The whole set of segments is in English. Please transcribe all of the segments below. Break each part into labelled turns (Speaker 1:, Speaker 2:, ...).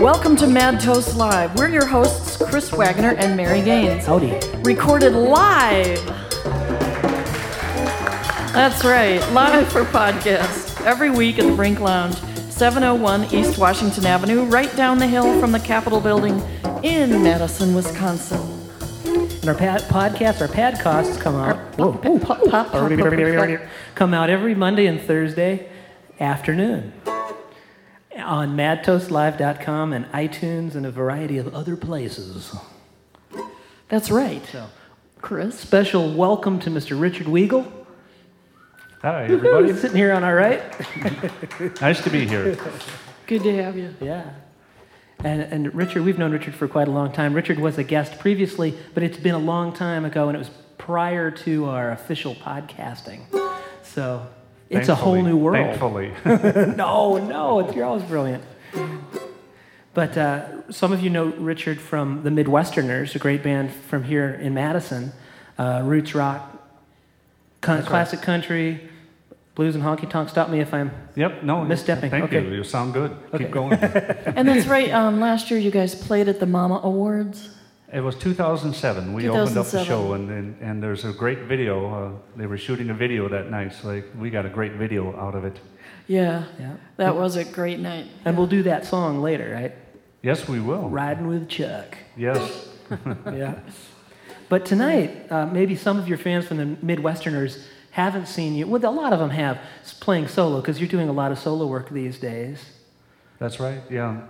Speaker 1: Welcome to Mad Toast Live. We're your hosts, Chris Wagner and Mary Gaines.
Speaker 2: Howdy.
Speaker 1: Recorded live. That's right, live for podcast every week at the Brink Lounge, 701 East Washington Avenue, right down the hill from the Capitol building in Madison, Wisconsin.
Speaker 2: And our pad, podcast, our padcasts come out. Whoa, whoa,
Speaker 1: Pop, pop, pop, pop, pop.
Speaker 2: come out every Monday and Thursday afternoon on madtoastlive.com and iTunes and a variety of other places.
Speaker 1: That's right,
Speaker 2: So,
Speaker 1: Chris.
Speaker 2: special welcome to Mr. Richard Weigel.
Speaker 3: Hi, everybody.
Speaker 2: Sitting here on our right.
Speaker 3: nice to be here.
Speaker 1: Good to have you.
Speaker 2: Yeah. And, and Richard, we've known Richard for quite a long time. Richard was a guest previously, but it's been a long time ago, and it was prior to our official podcasting. So it's a whole new world.
Speaker 3: Thankfully.
Speaker 2: no, no, it's, you're always brilliant. But uh, some of you know Richard from the Midwesterners, a great band from here in Madison. Uh, roots rock, con- classic country, blues and honky tonk. Stop me if I'm.
Speaker 3: yep, no.
Speaker 2: Misstepping,
Speaker 3: Thank
Speaker 2: okay.
Speaker 3: you. You sound good.
Speaker 2: Okay.
Speaker 3: Keep going.
Speaker 1: And that's right, um, last year you guys played at the Mama Awards.
Speaker 3: it was 2007. We opened up the show, and, and, and there's a great video. Uh, they were shooting a video that night, so like, we got a great video out of it.
Speaker 1: Yeah,
Speaker 2: Yeah.
Speaker 1: that was a great night.
Speaker 2: And we'll do that song later, right?
Speaker 3: Yes, we will.
Speaker 2: Riding with Chuck.
Speaker 3: Yes.
Speaker 2: Yeah. But tonight, uh, maybe some of your fans from the Midwesterners haven't seen you. Well, a lot of them have playing solo because you're doing a lot of solo work these days.
Speaker 3: That's right, yeah.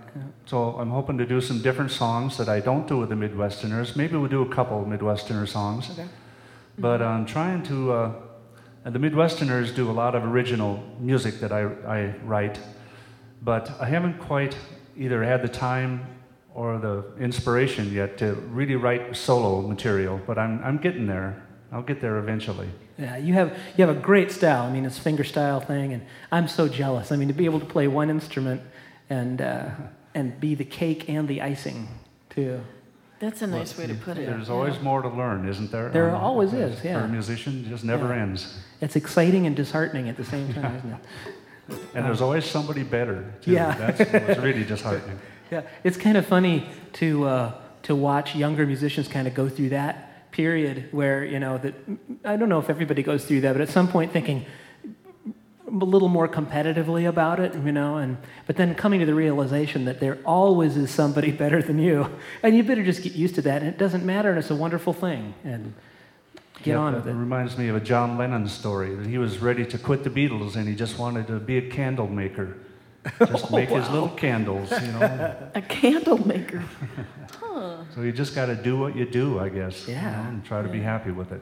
Speaker 3: So I'm hoping to do some different songs that I don't do with the Midwesterners. Maybe we'll do a couple Midwesterner songs. Okay. But I'm trying to. Uh, and the Midwesterners do a lot of original music that I, I write, but I haven't quite either had the time or the inspiration yet to really write solo material. But I'm, I'm getting there. I'll get there eventually.
Speaker 2: Yeah, you have you have a great style. I mean, it's finger style thing, and I'm so jealous. I mean, to be able to play one instrument and uh, and be the cake and the icing too.
Speaker 1: That's a nice way to put it.
Speaker 3: There's
Speaker 1: yeah.
Speaker 3: always more to learn, isn't there?
Speaker 2: There
Speaker 3: Um,
Speaker 2: always is, yeah.
Speaker 3: For a musician, it just never
Speaker 2: Yeah.
Speaker 3: ends.
Speaker 2: It's exciting and disheartening at the same time, isn't it?
Speaker 3: And there's always somebody better, too.
Speaker 2: Yeah.
Speaker 3: That's what's really disheartening.
Speaker 2: Yeah, it's kind of funny to uh, to watch younger musicians kind of go through that period where you know that I don't know if everybody goes through that, but at some point thinking a little more competitively about it, you know, and but then coming to the realization that there always is somebody better than you, and you better just get used to that, and it doesn't matter, and it's a wonderful thing, and get
Speaker 3: Yeah,
Speaker 2: on with it.
Speaker 3: reminds me of a John Lennon story that he was ready to quit the Beatles and he just wanted to be a candle maker. Just make his oh, little candles, you know.
Speaker 1: A candle maker.
Speaker 3: So you just got to do what you do, I guess. you
Speaker 2: Yeah.
Speaker 3: know, and try to be happy with it.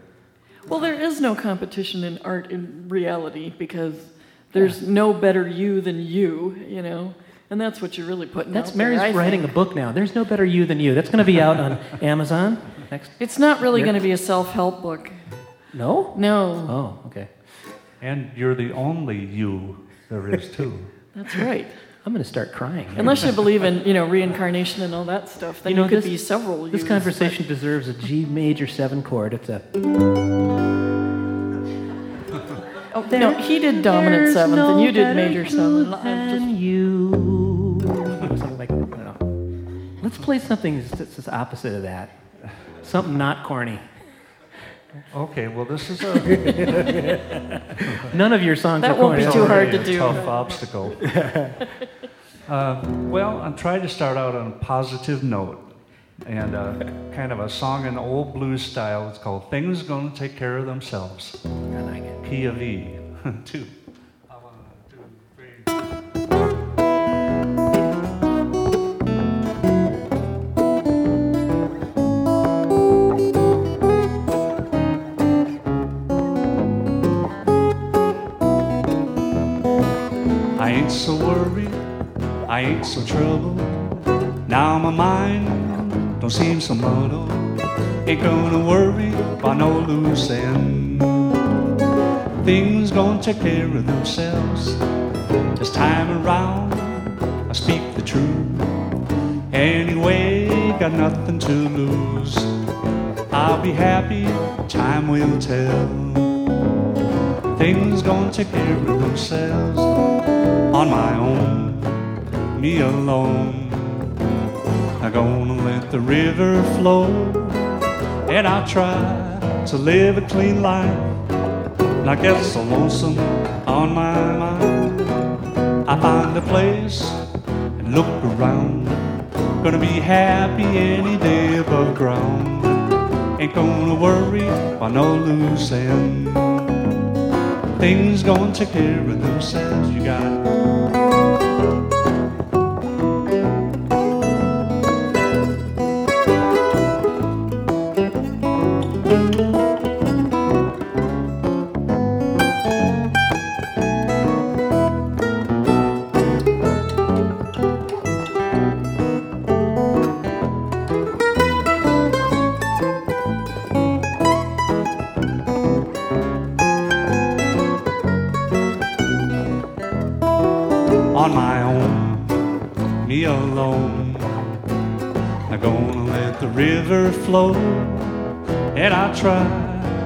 Speaker 1: Well, there is no competition in art in reality because there's no better you than you, you know, and that's what you're really putting
Speaker 2: That's
Speaker 1: out there,
Speaker 2: Mary's writing
Speaker 1: think.
Speaker 2: a book now. There's no better you than you. That's going to be out on Amazon next.
Speaker 1: It's not really going to be a self-help book.
Speaker 2: No.
Speaker 1: No,
Speaker 2: Oh, okay.
Speaker 3: And you're the only you there is, too.
Speaker 1: that's right.
Speaker 2: I'm going to start crying.
Speaker 1: Unless you believe in, you know, reincarnation and all that stuff, then
Speaker 2: You know,
Speaker 1: could
Speaker 2: this-
Speaker 1: be several.
Speaker 2: This
Speaker 1: yous,
Speaker 2: conversation deserves a G major seven chord. It's a.
Speaker 1: but- Oh, no, he did dominant seventh,
Speaker 2: no
Speaker 1: and you did major seventh. I'm just-
Speaker 2: you. Something like that. I don't know. Let's play something that's that's opposite of that. Something not corny.
Speaker 3: Okay, well, this is a
Speaker 2: None of your songs
Speaker 1: That
Speaker 2: are
Speaker 1: won't be too hard to
Speaker 3: a
Speaker 1: do.
Speaker 3: Tough obstacle. uh, well, I'm trying to start out on a positive note, and uh, kind of a song in old blues style. It's called "Things Gonna Take Care of Themselves."
Speaker 2: I like it.
Speaker 3: Key of E, two. Ain't so troubled. Now my mind don't seem so muddled. Ain't gonna worry about no loose end. Things gonna take care of themselves. This time around, I speak the truth. Anyway, got nothing to lose. I'll be happy, time will tell. Things gonna take care of themselves on my own, me alone. I'm gonna let the river flow, and I'll try to live a clean life. And I get so lonesome on my mind. I find a place and look around. Gonna be happy any day above ground. Ain't gonna worry about no loose end. Things gonna take care of themselves. You got flow, and I try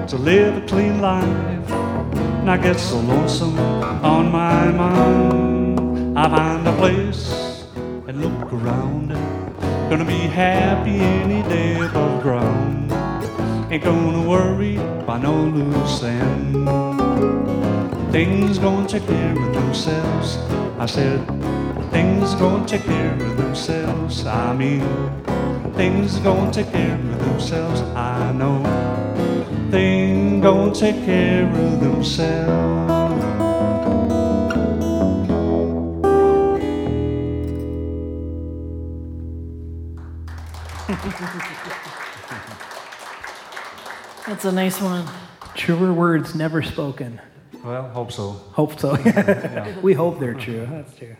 Speaker 3: to live a clean life. And I get so lonesome on my mind. I find a place and look around. Gonna be happy any day above ground. Ain't gonna worry about no loose end. Things gonna take care of themselves. I said, things gonna take care of themselves. I mean, things gonna take care of themselves. I know. Things gonna take care of themselves.
Speaker 1: That's a nice one.
Speaker 2: Truer words never spoken.
Speaker 3: Well, hope so.
Speaker 2: Hope so. we hope they're true. That's true.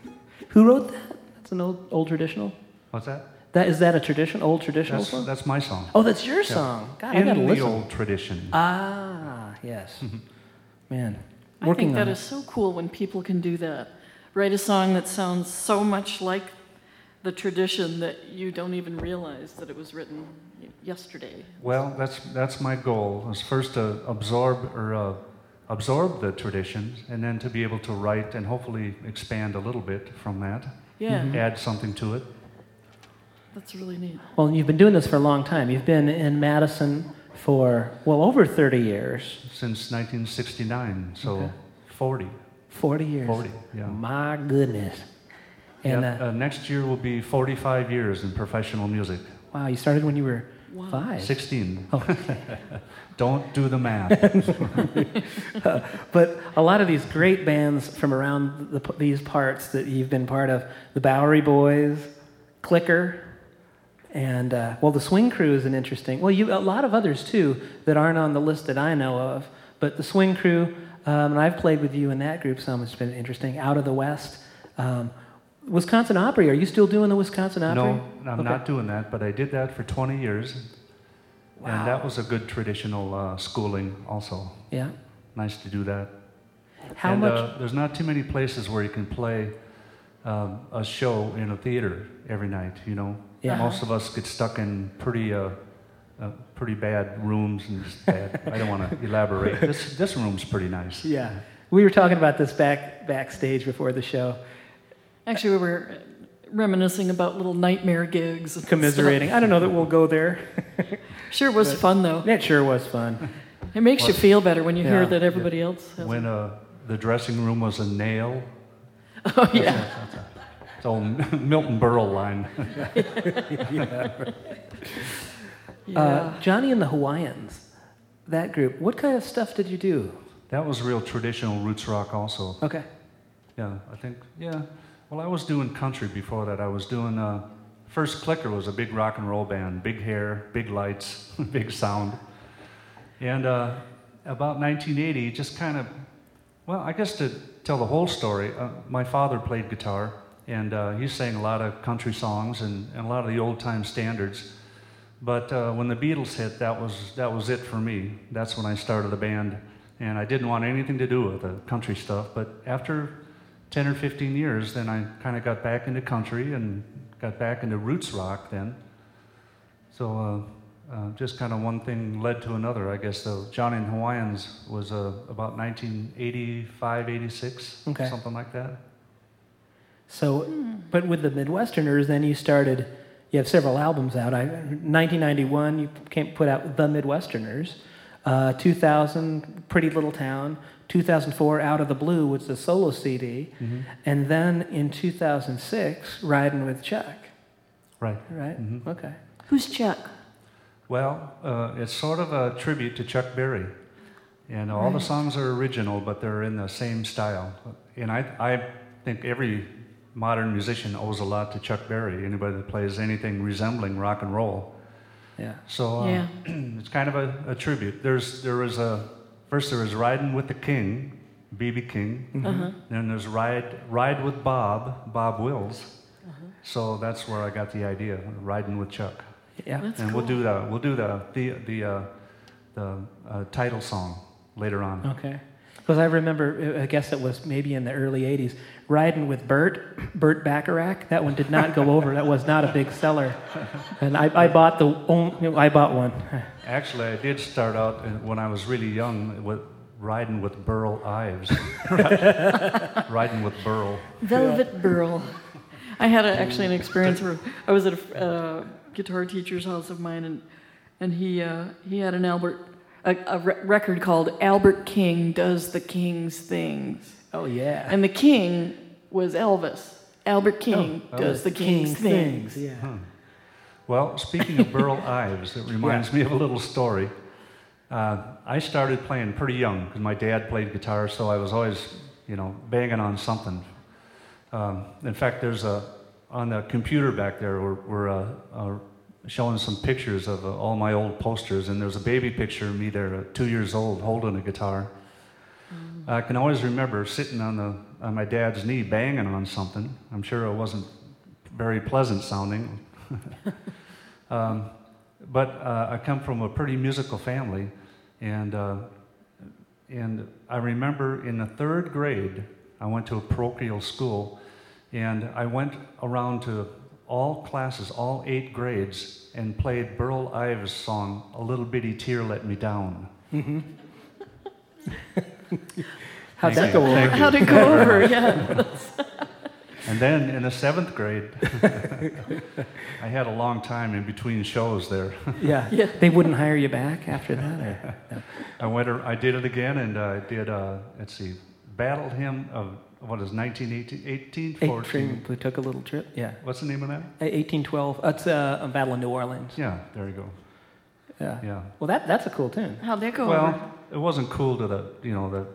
Speaker 2: Who wrote that? That's an old, old traditional.
Speaker 3: What's that?
Speaker 2: That is that a tradition, old traditional
Speaker 3: That's,
Speaker 2: song?
Speaker 3: that's my song.
Speaker 2: oh, that's your song. God, I gotta
Speaker 3: the
Speaker 2: listen.
Speaker 3: old tradition.
Speaker 2: Ah, yes. Man,
Speaker 1: I
Speaker 2: working
Speaker 1: think that
Speaker 2: on
Speaker 1: is so cool when people can do that. Write a song that sounds so much like the tradition that you don't even realize that it was written yesterday.
Speaker 3: Well, that's that's my goal. Is first to absorb or uh, absorb the traditions, and then to be able to write and hopefully expand a little bit from that,
Speaker 1: Yeah,
Speaker 3: add something to it.
Speaker 1: That's really neat.
Speaker 2: Well, you've been doing this for a long time. You've been in Madison for, well, over 30 years.
Speaker 3: Since 1969, so
Speaker 2: Okay.
Speaker 3: 40.
Speaker 2: 40 years.
Speaker 3: 40, yeah.
Speaker 2: My goodness. And
Speaker 3: Yeah,
Speaker 2: uh,
Speaker 3: uh, next year will be 45 years in professional music.
Speaker 2: wow, you started when you were
Speaker 1: Wow.
Speaker 2: five.
Speaker 3: 16.
Speaker 2: Oh.
Speaker 3: Don't do the math.
Speaker 2: But a lot of these great bands from around the, these parts that you've been part of, the Bowery Boys, Clicker, and uh, well, the Swing Crew is an interesting. Well, you a lot of others too that aren't on the list that I know of. But the Swing Crew, um, and I've played with you in that group some. It's been interesting. Out of the West, um, Wisconsin Opry. Are you still doing the Wisconsin Opry?
Speaker 3: no, I'm
Speaker 2: Okay.
Speaker 3: not doing that, but I did that for 20 years.
Speaker 2: Wow.
Speaker 3: And that was a good traditional uh, schooling, also.
Speaker 2: Yeah.
Speaker 3: Nice to do that.
Speaker 2: How
Speaker 3: and,
Speaker 2: much?
Speaker 3: Uh, there's not too many places where you can play um, a show in a theater every night. You know,
Speaker 2: Yeah.
Speaker 3: most of us get stuck in pretty, uh, uh, pretty bad rooms and just bad. I don't want to elaborate. This this room's pretty nice.
Speaker 2: yeah. We were talking about this back backstage before the show.
Speaker 1: Actually, we were reminiscing about little nightmare gigs. and
Speaker 2: commiserating. I don't know that we'll go there.
Speaker 1: stuff. Sure was fun though.
Speaker 2: That sure was fun.
Speaker 1: It makes you feel better when you hear that everybody else has.
Speaker 3: When uh, the dressing room was a nail,
Speaker 1: Oh yeah.
Speaker 3: it's old Milton Berle line.
Speaker 1: Yeah.
Speaker 2: Uh, Johnny and the Hawaiians, that group. What kind of stuff did you do?
Speaker 3: that was real traditional roots rock, also.
Speaker 2: Okay.
Speaker 3: Yeah, I think, yeah. Well, I was doing country before that. I was doing, uh, First Clicker was a big rock and roll band, big hair, big lights, big sound. And uh, about 1980, just kind of, well, I guess to tell the whole story, uh, my father played guitar, and uh, he sang a lot of country songs and, and a lot of the old time standards. But uh, when the Beatles hit, that was, that was it for me. That's when I started the band. And I didn't want anything to do with the country stuff. But after 10 or 15 years, then I kind of got back into country and got back into roots rock then. So uh, just kind of one thing led to another. I guess the Johnny and Hawaiians was uh, about 1985, 86,
Speaker 2: Okay.
Speaker 3: something like that.
Speaker 2: So, but with the Midwesterners, then you started. You have several albums out. I, 1991, you came put out the Midwesterners. Uh, 2000, Pretty Little Town. 2004, Out of the Blue was the solo CD, and then in 2006, Riding with Chuck.
Speaker 3: Right.
Speaker 2: Right?
Speaker 3: Mhm.
Speaker 2: Okay.
Speaker 1: Who's Chuck?
Speaker 3: Well, uh, it's sort of a tribute to Chuck Berry. And all the songs are original, but they're in the same style. And I, I think every modern musician owes a lot to Chuck Berry, anybody that plays anything resembling rock and roll.
Speaker 2: Yeah.
Speaker 3: So uh,
Speaker 1: Yeah.
Speaker 3: it's kind of a, a tribute. There's, there was a, first there was Riding with the King, B.B. King.
Speaker 1: Uh-huh.
Speaker 3: Then there's Ride, Ride with Bob, Bob Wills. So that's where I got the idea, riding with Chuck.
Speaker 2: Yeah.
Speaker 1: That's
Speaker 3: and
Speaker 1: cool.
Speaker 3: we'll do the we'll do the the the, uh, the uh, title song later on.
Speaker 2: Okay. Because I remember, uh, I guess it was maybe in the early 80s, Riding with Burt, Burt Bacharach. That one did not go over. That was not a big seller. And I, I bought the only, I bought one.
Speaker 3: Actually, I did start out when I was really young with riding with Burl Ives, riding with Burl.
Speaker 1: Velvet Burl. I had a, actually an experience where I was at a uh, guitar teacher's house of mine, and and he uh, he had an Albert a, a re- record called Albert King Does the King's Things,
Speaker 2: Oh, yeah.
Speaker 1: and the King was Elvis. Albert King
Speaker 3: Oh,
Speaker 1: does the King's, things.
Speaker 2: Yeah.
Speaker 3: Well, speaking of Burl Ives, it reminds me of a little story. Uh, I started playing pretty young because my dad played guitar, so I was always, you know, banging on something. Um, in fact, there's a on the computer back there. We're, we're uh, uh, showing some pictures of uh, all my old posters, and there's a baby picture of me there, uh, two years old, holding a guitar. I can always remember sitting on the on my dad's knee, banging on something. I'm sure it wasn't very pleasant sounding. um, but uh, I come from a pretty musical family, and uh, and I remember in the third grade, I went to a parochial school, and I went around to all classes, all eight grades, and played Burl Ives' song "A Little Bitty Tear Let Me Down."
Speaker 2: How'd
Speaker 3: Thank
Speaker 2: that
Speaker 3: you.
Speaker 2: go over?
Speaker 1: How'd it go over? Yeah.
Speaker 3: And then in the seventh grade, I had a long time in between shows there.
Speaker 2: Yeah.
Speaker 1: Yeah.
Speaker 2: They wouldn't hire you back after that? Or? No.
Speaker 3: I went, I did it again, and I did. Uh, let's see, battled him of what is 1918, 18, 14.
Speaker 2: we took a little trip. Yeah.
Speaker 3: What's the name of that?
Speaker 2: Uh, 1812. That's uh, a Battle of New Orleans.
Speaker 3: Yeah, there you go.
Speaker 2: Yeah.
Speaker 3: Yeah.
Speaker 2: Well, that, that's a cool tune.
Speaker 1: How'd that go over?
Speaker 3: Well, it wasn't cool to the you know the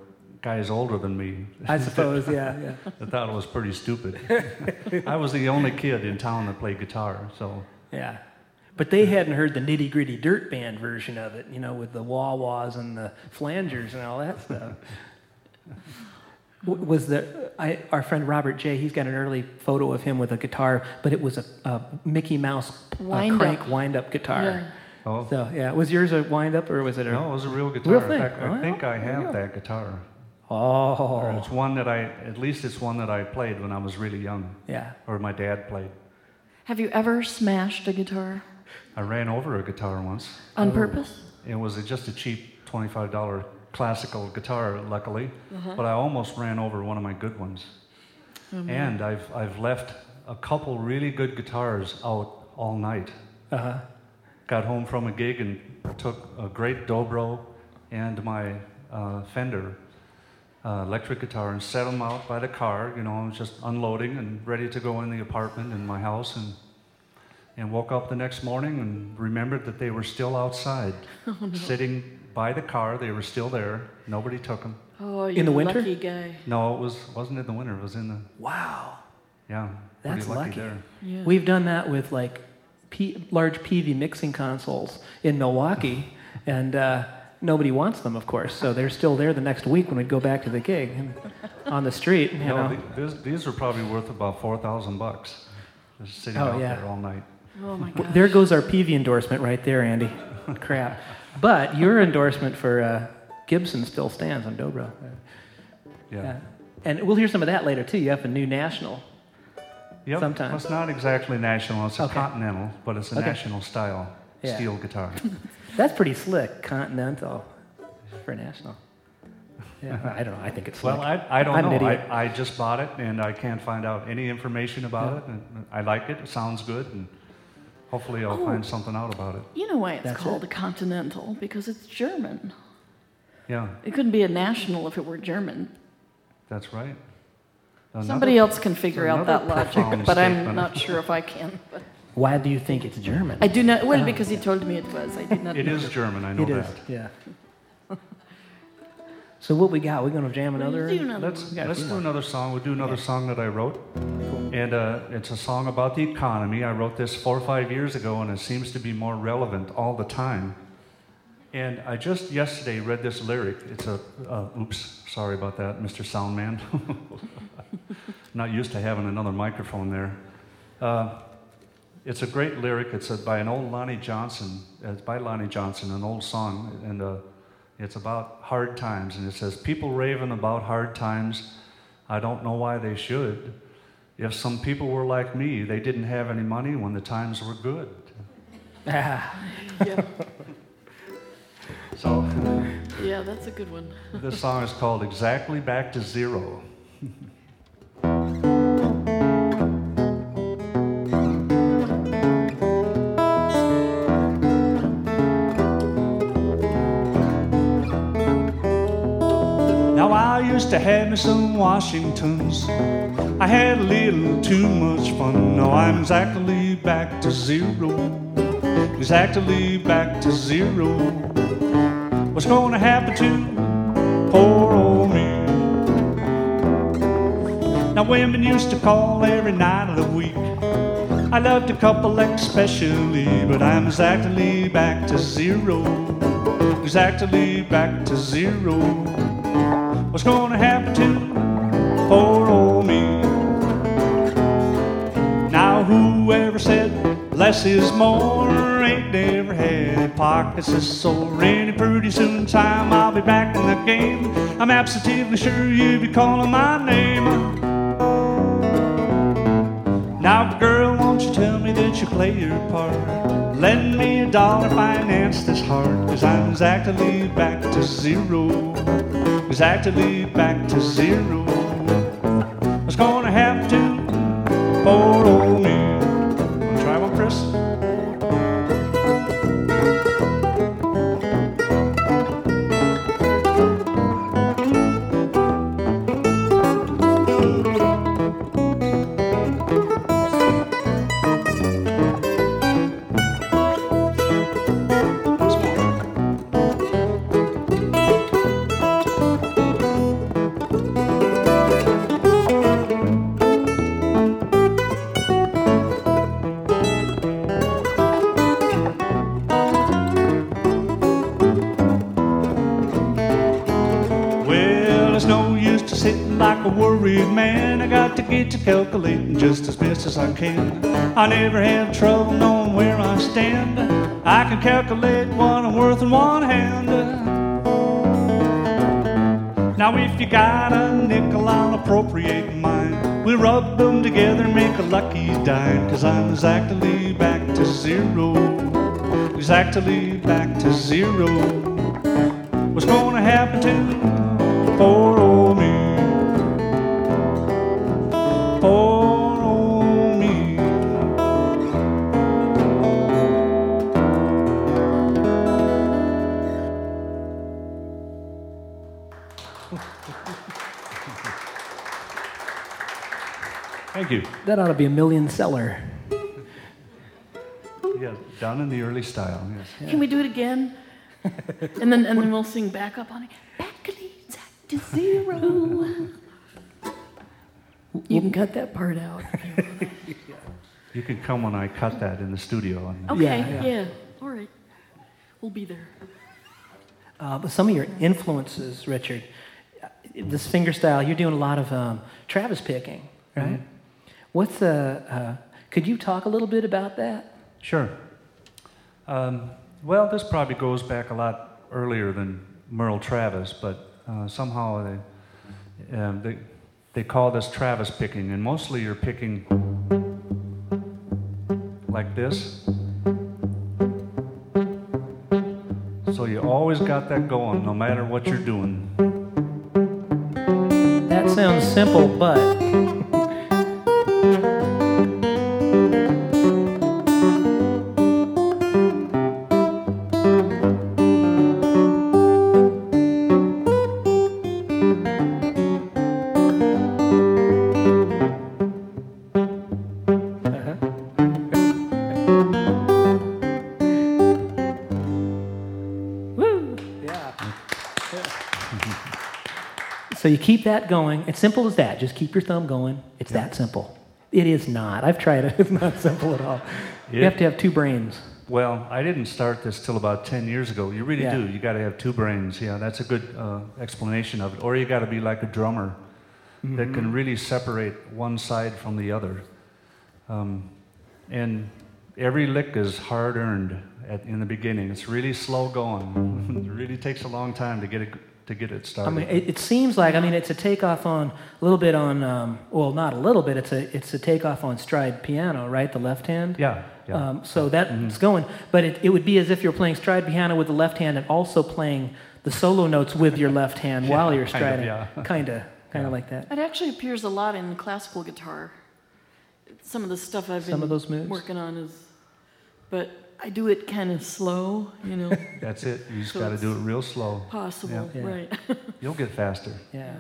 Speaker 3: guys older than me.
Speaker 2: I suppose, yeah, yeah.
Speaker 3: I thought it was pretty stupid. I was the only kid in town that played guitar, so
Speaker 2: Yeah. But they hadn't heard the nitty gritty dirt band version of it, you know, with the wah wahs and the flangers and all that stuff. W- was the I, our friend Robert J. He's got an early photo of him with a guitar, but it was a, a Mickey Mouse uh,
Speaker 1: Wind-up.
Speaker 2: crank wind up guitar.
Speaker 1: Yeah.
Speaker 3: oh
Speaker 2: So yeah, was yours a wind up or was it a?
Speaker 3: no, it was a real guitar.
Speaker 2: Real thing.
Speaker 3: fact,
Speaker 2: Oh,
Speaker 3: I
Speaker 2: yeah.
Speaker 3: think I have that guitar. Or
Speaker 2: Oh,
Speaker 3: it's one that I, at least it's one that I played when I was really young,
Speaker 2: yeah.
Speaker 3: or my dad played.
Speaker 1: Have you ever smashed a guitar
Speaker 3: I ran over a guitar once.
Speaker 1: on purpose?
Speaker 3: It was just a cheap $25 classical guitar, luckily, but I almost ran over one of my good ones. And I've, I've left a couple really good guitars out all night.
Speaker 2: Uh huh.
Speaker 3: Got home from a gig and took a great dobro and my uh, Fender uh, electric guitar and set them out by the car. You know, I was just unloading and ready to go in the apartment in my house and and woke up the next morning and remembered that they were still outside, sitting by the car. They were still there. Nobody took them.
Speaker 1: Oh,
Speaker 2: In the winter?
Speaker 1: lucky guy.
Speaker 3: No, it was wasn't in the winter. It was in the
Speaker 2: Wow.
Speaker 3: yeah.
Speaker 2: That's
Speaker 3: lucky,
Speaker 2: lucky.
Speaker 3: there.
Speaker 1: Yeah.
Speaker 2: We've done that with like P- large Peavey mixing consoles in Milwaukee, and uh, nobody wants them, of course. So they're still there the next week when we go back to the gig and on the street. You
Speaker 3: No,
Speaker 2: know.
Speaker 3: th- these, these were probably worth about four thousand bucks. Just sitting
Speaker 2: Oh,
Speaker 3: out
Speaker 2: yeah.
Speaker 3: there all night.
Speaker 1: oh my
Speaker 2: W-
Speaker 1: gosh.
Speaker 2: There goes our Peavey endorsement right there, Andy. Crap. But your endorsement for uh, Gibson still stands on Dobro.
Speaker 3: Yeah.
Speaker 2: Yeah. And we'll hear some of that later too. You have a new national.
Speaker 3: Yep.
Speaker 2: Sometime.
Speaker 3: It's not exactly national. It's a
Speaker 2: Okay.
Speaker 3: continental, but it's a
Speaker 2: Okay.
Speaker 3: national style.
Speaker 2: Yeah.
Speaker 3: steel guitar.
Speaker 2: That's pretty slick, Continental for national. Yeah, I don't know. I think it's
Speaker 3: Well,
Speaker 2: slick.
Speaker 3: I, I don't
Speaker 2: I'm an
Speaker 3: know.
Speaker 2: idiot.
Speaker 3: I, I just bought it and I can't find out any information about it. And I like it. It sounds good. And hopefully I'll
Speaker 1: Oh.
Speaker 3: find something out about it.
Speaker 1: You know why it's
Speaker 2: That's
Speaker 1: called
Speaker 2: it.
Speaker 1: a Continental? Because it's German.
Speaker 3: Yeah,
Speaker 1: It couldn't be a national if it were German.
Speaker 3: that's right. Another-
Speaker 1: Somebody else can figure out that logic, but I'm not sure if I can. But
Speaker 2: Why do you think it's German?
Speaker 1: I do not. Well, uh, because he told me it was. I did not.
Speaker 3: It
Speaker 1: know.
Speaker 3: is German, I know
Speaker 2: It is,
Speaker 3: that.
Speaker 2: yeah. So what we got? We're gonna jam another.
Speaker 1: Do another
Speaker 3: Let's,
Speaker 1: one.
Speaker 2: got a
Speaker 3: let's
Speaker 2: few
Speaker 3: do another song. We'll do another song that I wrote. And uh, it's a song about the economy. I wrote this four or five years ago, and it seems to be more relevant all the time. And I just yesterday read this lyric. It's a, uh, oops, sorry about that, Mr. Soundman. Not used to having another microphone there. Uh, it's a great lyric. It's a, by an old Lonnie Johnson. It's by Lonnie Johnson, an old song. And uh, it's about hard times. And it says, People raving about hard times. I don't know why they should. If some people were like me, they didn't have any money when the times were good.
Speaker 2: Ah,
Speaker 1: Yeah,
Speaker 3: So
Speaker 1: yeah, that's a good one.
Speaker 3: this song is called Exactly Back to Zero. I used to have me some Washingtons. I had a little too much fun. Now I'm exactly back to zero. Exactly back to zero. What's gonna happen to poor old me? Now women used to call every night of the week. I loved a couple especially, but I'm exactly back to zero. Exactly back to zero. What's gonna happen to poor old me? Now whoever said less is more ain't never had pockets that's sore. Any pretty soon time I'll be back in the game. I'm absolutely sure you'll be calling my name. Now, girl, won't you tell me that you play your part? Lend me a dollar, finance this heart, cause I'm exactly back to zero. Exactly back to zero. Get to calculating just as best as I can. I never have trouble knowing where I stand. I can calculate what I'm worth in one hand. Now, if you got a nickel, I'll appropriate mine. We'll rub them together and make a lucky dime. Cause I'm exactly back to zero. Exactly back to zero.
Speaker 2: That ought to be a million seller.
Speaker 3: Yeah, done in the early style, yes.
Speaker 1: Can we do it again? and then and then we'll sing back up on it. Back leads to zero. You can cut that part out.
Speaker 3: You can come when I cut that in the studio. And
Speaker 1: Okay,
Speaker 2: Yeah,
Speaker 1: yeah,
Speaker 2: yeah.
Speaker 1: All right. We'll be there.
Speaker 2: Uh, but some of your influences, Richard, uh, this finger style, you're doing a lot of um, Travis picking, right? What's the, uh, could you talk a little bit about that?
Speaker 3: Sure. Um, well, this probably goes back a lot earlier than Merle Travis, but uh, somehow they, um, they, they call this Travis picking, and mostly you're picking like this. So you always got that going, no matter what you're doing.
Speaker 2: That sounds simple, but that going. It's simple as that. Just keep your thumb going. It's that simple. It is not. I've tried it. It's not simple at all. You have to have two brains.
Speaker 3: Well, I didn't start this till about 10 years ago. You really
Speaker 2: Yeah.
Speaker 3: do. You got to have two brains. Yeah, that's a good uh, explanation of it. Or you got to be like a drummer that can really separate one side from the other. Um, and every lick is hard earned at, in the beginning. It's really slow going. it really takes a long time to get it to get it started.
Speaker 2: I mean, it, it seems like I mean it's a takeoff on a little bit on um, well, not a little bit. It's a it's a takeoff on stride piano, right? The left hand.
Speaker 3: yeah, yeah.
Speaker 2: Um, so that's going, but it, it would be as if you're playing stride piano with the left hand and also playing the solo notes with your left hand while you're
Speaker 3: kind of,
Speaker 2: striding.
Speaker 3: yeah.
Speaker 2: Kind of, kind of
Speaker 3: Yeah.
Speaker 2: like that.
Speaker 1: It actually appears a lot in classical guitar. Some of the stuff I've
Speaker 2: Some
Speaker 1: been
Speaker 2: of those moves?
Speaker 1: working on is, but I do it kind of slow, you know,
Speaker 3: that's it. You just
Speaker 1: so
Speaker 3: got to do it real slow.
Speaker 1: possible,
Speaker 2: Yeah.
Speaker 1: right?
Speaker 3: You'll get faster.
Speaker 2: Yeah.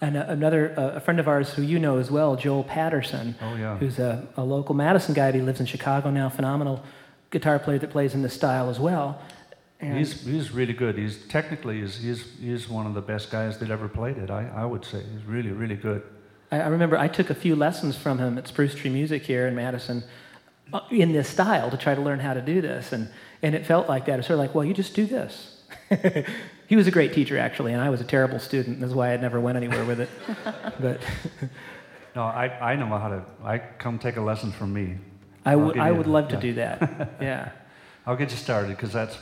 Speaker 2: And uh, another, uh, a friend of ours who you know as well, Joel Paterson,
Speaker 3: Oh yeah.
Speaker 2: who's a, a local Madison guy. He lives in Chicago now. Phenomenal guitar player that plays in this style as well. And
Speaker 3: He's, he's really good. He's technically he's, he's, he's one of the best guys that ever played it. I, I would say he's really really good.
Speaker 2: I, I remember I took a few lessons from him at Spruce Tree Music here in Madison Uh, in this style to try to learn how to do this. And, and it felt like that. It's sort of like, well, you just do this. he was a great teacher, actually, and I was a terrible student. That's why I never went anywhere with it. but
Speaker 3: No, I, I know how to. I come take a lesson from me.
Speaker 2: I would I would love to
Speaker 3: yeah.
Speaker 2: do that. Yeah.
Speaker 3: I'll get you started because that's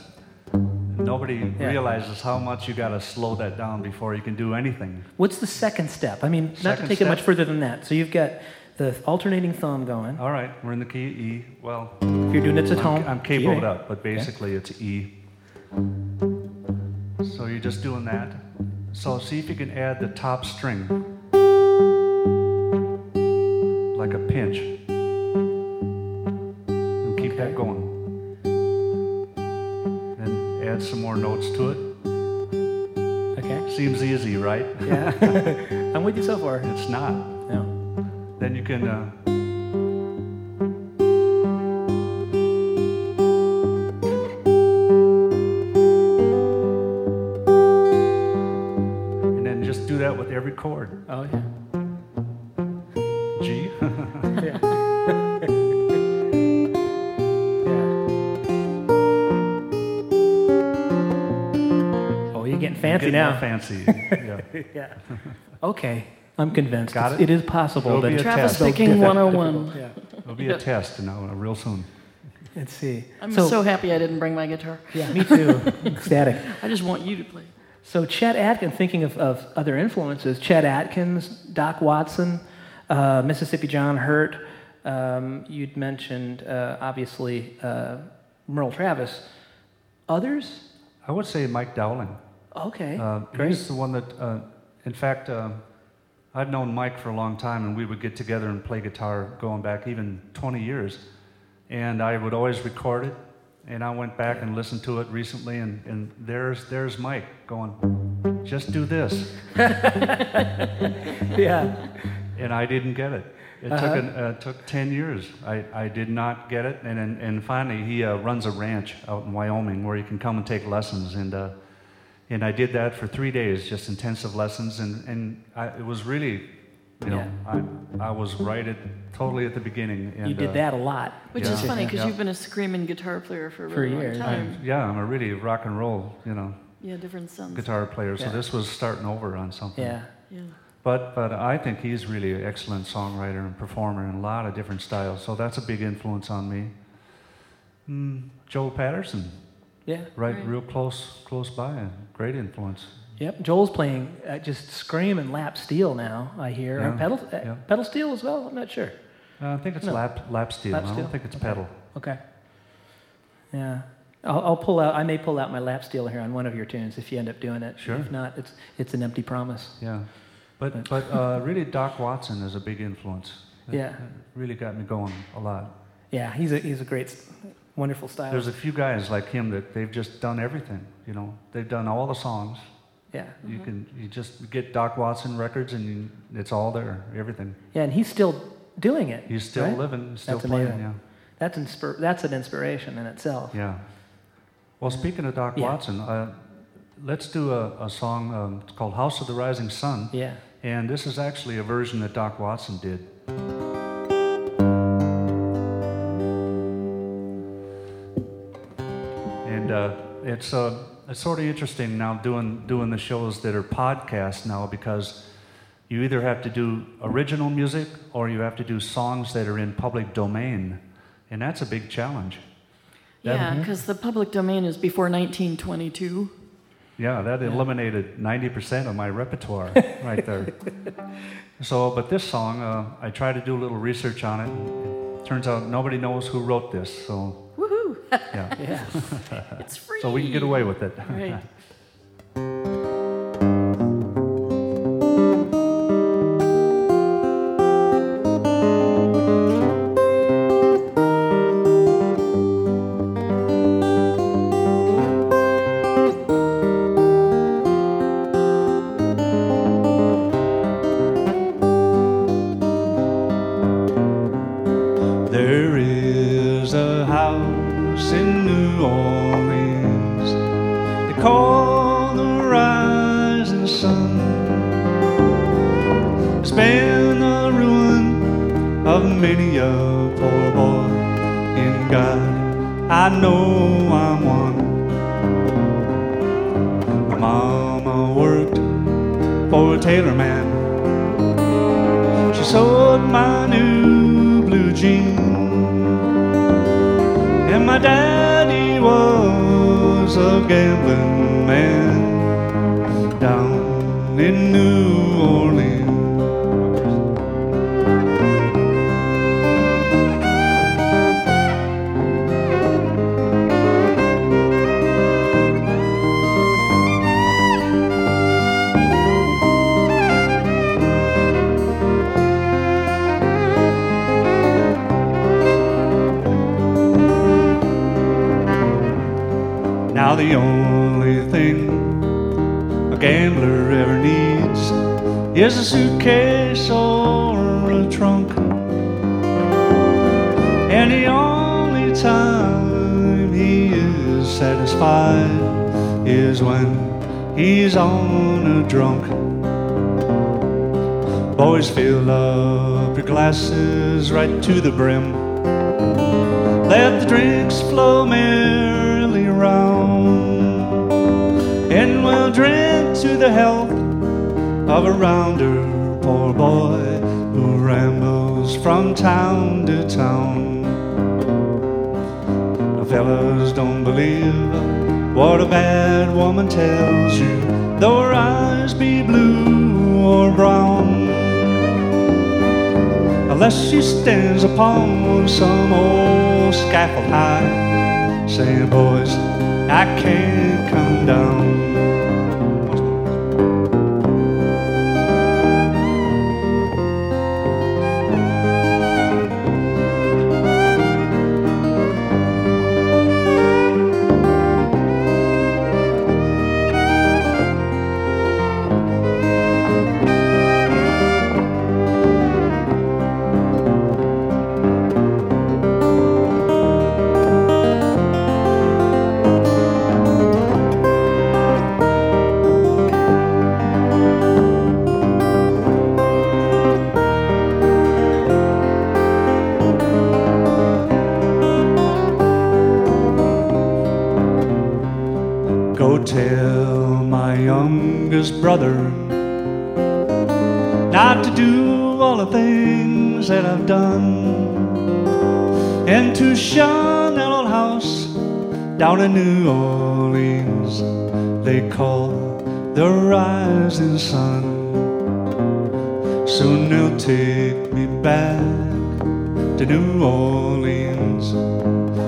Speaker 3: nobody
Speaker 2: Yeah.
Speaker 3: realizes how much you got to slow that down before you can do anything.
Speaker 2: What's the second step? I mean, not to
Speaker 3: Second
Speaker 2: take it much further than that. So you've got the alternating thumb going.
Speaker 3: All right, we're in the key E. Well,
Speaker 2: If you're doing it at home,
Speaker 3: I'm cabled up, but basically it's E. So you're just doing that. So see if you can add the top string, like a pinch, and keep that going. Then add some more notes to it.
Speaker 2: Okay.
Speaker 3: Seems easy, right?
Speaker 2: Yeah. I'm with you so far.
Speaker 3: It's not.
Speaker 2: No.
Speaker 3: Then you can. Uh, and then just do that with every chord.
Speaker 2: Oh yeah.
Speaker 3: G.
Speaker 2: yeah. yeah. Oh, you're getting fancy
Speaker 3: Getting
Speaker 2: now.
Speaker 3: fancy. Yeah.
Speaker 2: yeah. Okay. I'm convinced.
Speaker 3: Got
Speaker 2: It's-
Speaker 3: it?
Speaker 2: It is possible
Speaker 3: It'll
Speaker 2: that
Speaker 3: be a
Speaker 1: Travis
Speaker 3: test.
Speaker 1: picking 101.
Speaker 2: Yeah.
Speaker 3: It'll be a test now, uh, real soon.
Speaker 2: Let's see.
Speaker 1: I'm so, happy I didn't bring my guitar.
Speaker 2: yeah, me too. Ecstatic.
Speaker 1: I just want you to play.
Speaker 2: So Chet Atkins, thinking of, of other influences, Chet Atkins, Doc Watson, uh, Mississippi John Hurt. Um, you'd mentioned uh, obviously uh, Merle Travis. Others?
Speaker 3: I would say Mike Dowling.
Speaker 2: Okay,
Speaker 3: Uh,
Speaker 2: great.
Speaker 3: He's the one that, uh, in fact, uh, I've known Mike for a long time, and we would get together and play guitar going back even 20 years. And I would always record it, and I went back and listened to it recently, and, and there's, there's Mike going, just do this.
Speaker 2: yeah.
Speaker 3: And I didn't get it. It
Speaker 2: Uh-huh.
Speaker 3: took, an, uh, took 10 years. I, I did not get it. And, and, and finally, he uh, runs a ranch out in Wyoming where you can come and take lessons. And, uh, and I did that for three days, just intensive lessons. And, and I, it was really, you know, I, I was right at totally at the beginning. And,
Speaker 2: You did
Speaker 3: uh,
Speaker 2: that a lot.
Speaker 1: Which
Speaker 3: Yeah.
Speaker 1: is funny because
Speaker 3: Yeah.
Speaker 1: you've been a screaming guitar player for a
Speaker 2: For
Speaker 1: very long
Speaker 2: years.
Speaker 1: time.
Speaker 3: I'm, yeah, I'm a really rock and roll, you know,
Speaker 1: Yeah, different sounds.
Speaker 3: guitar player. So this was starting over on something.
Speaker 2: Yeah.
Speaker 1: Yeah.
Speaker 3: But, but I think he's really an excellent songwriter and performer in a lot of different styles. So that's a big influence on me. Mm, Joel Paterson,
Speaker 2: Yeah.
Speaker 3: right,
Speaker 1: Right.
Speaker 3: real close, close by, and great influence.
Speaker 2: Yep. Joel's playing uh, just scream and lap steel now, I hear. Or
Speaker 3: Yeah,
Speaker 2: pedal, uh,
Speaker 3: yeah.
Speaker 2: pedal steel as well? I'm not sure.
Speaker 3: Uh, I think it's
Speaker 2: No.
Speaker 3: lap, lap steel.
Speaker 2: Lap
Speaker 3: I don't think it's
Speaker 2: Okay.
Speaker 3: pedal.
Speaker 2: Okay. Yeah. I'll, I'll pull out. I may pull out my lap steel here on one of your tunes if you end up doing it.
Speaker 3: Sure.
Speaker 2: If not, it's it's an empty promise.
Speaker 3: Yeah. But, but uh, really, Doc Watson is a big influence. That-
Speaker 2: Yeah.
Speaker 3: that really got me going a lot.
Speaker 2: Yeah, he's a he's a great, s- wonderful style.
Speaker 3: There's a few guys like him that they've just done everything. You know, they've done all the songs.
Speaker 2: yeah,
Speaker 3: You can you just get Doc Watson records and you, it's all there, everything.
Speaker 2: yeah, and he's still doing it.
Speaker 3: He's still
Speaker 2: right?
Speaker 3: living, still
Speaker 2: That's
Speaker 3: playing.
Speaker 2: amazing. That's inspir- That's an inspiration in itself.
Speaker 3: Yeah, yeah. Well, speaking of Doc
Speaker 2: Yeah.
Speaker 3: Watson, uh, let's do a, a song um, it's called "House of the Rising Sun,"
Speaker 2: Yeah.
Speaker 3: and this is actually a version that Doc Watson did. And uh, it's uh, it's sort of interesting now doing doing the shows that are podcasts now because you either have to do original music or you have to do songs that are in public domain, and that's a big challenge.
Speaker 1: Yeah, because the public domain is before 1922.
Speaker 3: Yeah, that eliminated 90% of my repertoire right there. So, but this song, uh, I tried to do a little research on it. Turns out nobody knows who wrote this, so! Yeah.
Speaker 2: Yeah.
Speaker 1: It's free.
Speaker 3: So we can get away with it.
Speaker 1: Right.
Speaker 3: ever needs is a suitcase or a trunk. And the only time he is satisfied is when he's on a drunk. Boys, fill up your glasses right to the brim. Let the drinks flow merrily we'll drink to the health of a rounder, poor boy who rambles from town to town. Now, fellas, don't believe what a bad woman tells you, though her eyes be blue or brown unless she stands upon some old scaffold high, saying, Boys, I can't come down. In New Orleans they call the rising sun. Soon they'll take me back to New Orleans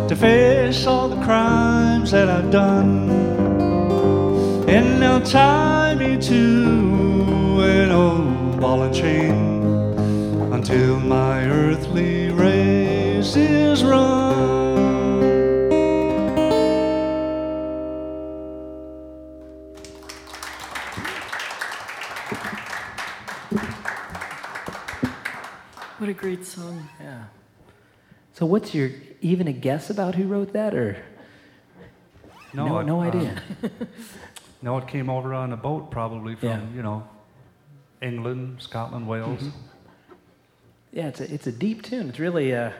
Speaker 3: to face all the crimes that I've done. And they'll tie me to an old ball and chain until my earthly race is run.
Speaker 1: What great song.
Speaker 2: Yeah. So, what's your even a guess about who wrote that, or no,
Speaker 3: it-
Speaker 2: no
Speaker 3: uh,
Speaker 2: idea?
Speaker 3: No, it came over on a boat, probably from
Speaker 2: Yeah.
Speaker 3: you know England, Scotland, Wales.
Speaker 2: Mm-hmm. Yeah, it's a, it's a deep tune. It's really uh,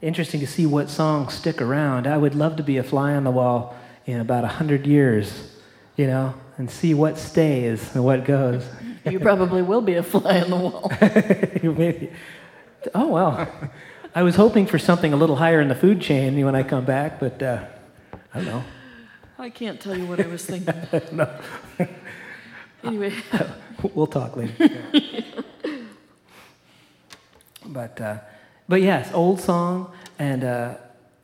Speaker 2: interesting to see what songs stick around. I would love to be a fly on the wall in about 100 years, you know, and see what stays and what goes.
Speaker 1: You probably will be a fly on the wall.
Speaker 2: Maybe. Oh, well. I was hoping for something a little higher in the food chain when I come back, but uh, I don't know.
Speaker 1: I can't tell you what I was thinking. no. Anyway,
Speaker 2: We'll talk later. but, uh, but yes, old song and uh,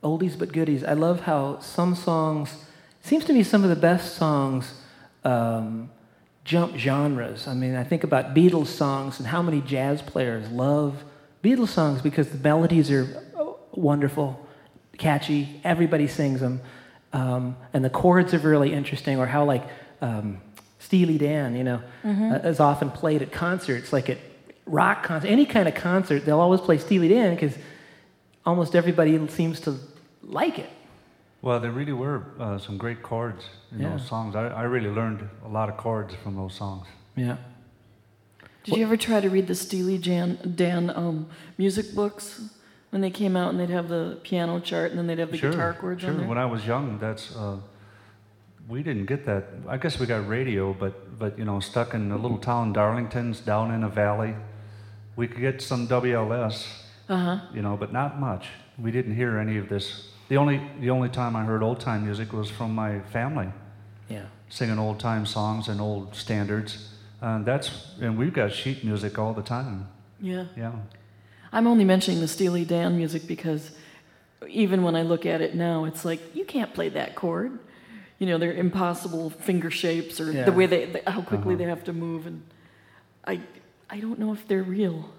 Speaker 2: oldies but goodies. I love how some songs, seems to me some of the best songs um, jump genres. I mean, I think about Beatles songs and how many jazz players love Beatles songs because the melodies are oh, wonderful, catchy, everybody sings them. Um, and the chords are really interesting, or how, like, um, Steely Dan, you know, uh, is often played at concerts, like at rock concert, any kind of concert, they'll always play Steely Dan because almost everybody seems to like it.
Speaker 3: Well, there really were uh, some great chords in
Speaker 2: Yeah.
Speaker 3: those songs. I, I really learned a lot of chords from those songs.
Speaker 2: Yeah.
Speaker 1: Did you ever try to read the Steely Jan, Dan um, music books when they came out and they'd have the piano chart and then they'd have the
Speaker 3: sure,
Speaker 1: guitar chords
Speaker 3: sure.
Speaker 1: on there?
Speaker 3: When I was young, that's uh, we didn't get that. I guess we got radio, but but you know, stuck in a little town, Darlington's, down in a valley, we could get some WLS,
Speaker 1: Uh huh.
Speaker 3: you know, but not much. We didn't hear any of this. The only the only time I heard old time music was from my family.
Speaker 2: Yeah.
Speaker 3: singing old time songs and old standards. And that's and we've got sheet music all the time.
Speaker 1: Yeah.
Speaker 3: Yeah.
Speaker 1: I'm only mentioning the Steely Dan music because even when I look at it now, it's like you can't play that chord. You know, they're impossible finger shapes or
Speaker 2: Yeah.
Speaker 1: the way they, the, how quickly
Speaker 3: Uh-huh.
Speaker 1: they have to move, and I, I don't know if they're real.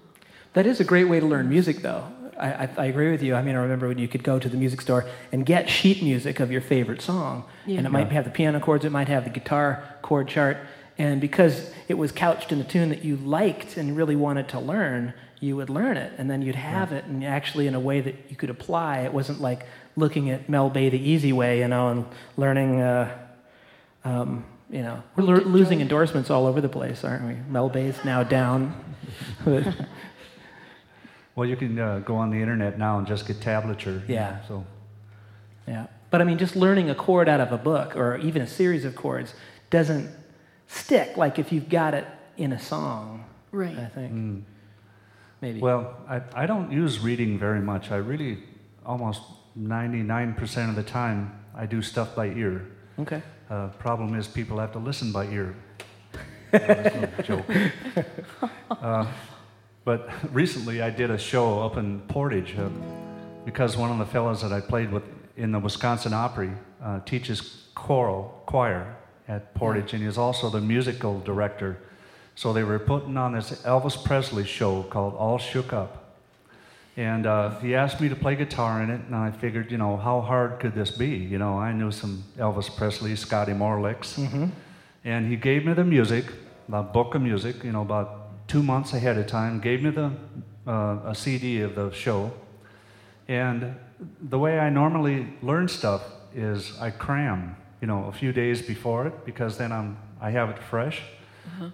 Speaker 2: That is a great way to learn music, though. I, I, I agree with you. I mean, I remember when you could go to the music store and get sheet music of your favorite song,
Speaker 1: Yeah.
Speaker 2: and it might have the piano chords, it might have the guitar chord chart, and because it was couched in a tune that you liked and really wanted to learn, you would learn it, and then you'd have it, and actually in a way that you could apply. It wasn't like looking at Mel Bay the easy way, you know, and learning. Uh, um, you know, we're lo- losing endorsements all over the place, aren't we? Mel Bay's now down.
Speaker 3: Well, you can uh, go on the internet now and just get tablature.
Speaker 2: Yeah.
Speaker 3: know, So
Speaker 2: Yeah. But I mean, just learning a chord out of a book or even a series of chords doesn't stick like if you've got it in a song,
Speaker 1: Right.
Speaker 2: I think.
Speaker 3: mm.
Speaker 2: Maybe.
Speaker 3: well, I, I don't use reading very much. I really almost 99% of the time I do stuff by ear.
Speaker 2: okay.
Speaker 3: Uh, problem is people have to listen by ear. That's no joke. Uh, but recently I did a show up in Portage uh, because one of the fellows that I played with in the Wisconsin Opry uh, teaches choral choir at Portage, and he's also the musical director. So they were putting on this Elvis Presley show called All Shook Up. And uh, he asked me to play guitar in it, and I figured, you know, how hard could this be? You know, I knew some Elvis Presley, Scotty Moore licks.
Speaker 2: Mm-hmm.
Speaker 3: And he gave me the music, the book of music, you know, about two months ahead of time, gave me the, uh, a CD of the show. And the way I normally learn stuff is I cram, you know, a few days before it because then I'm, I have it fresh.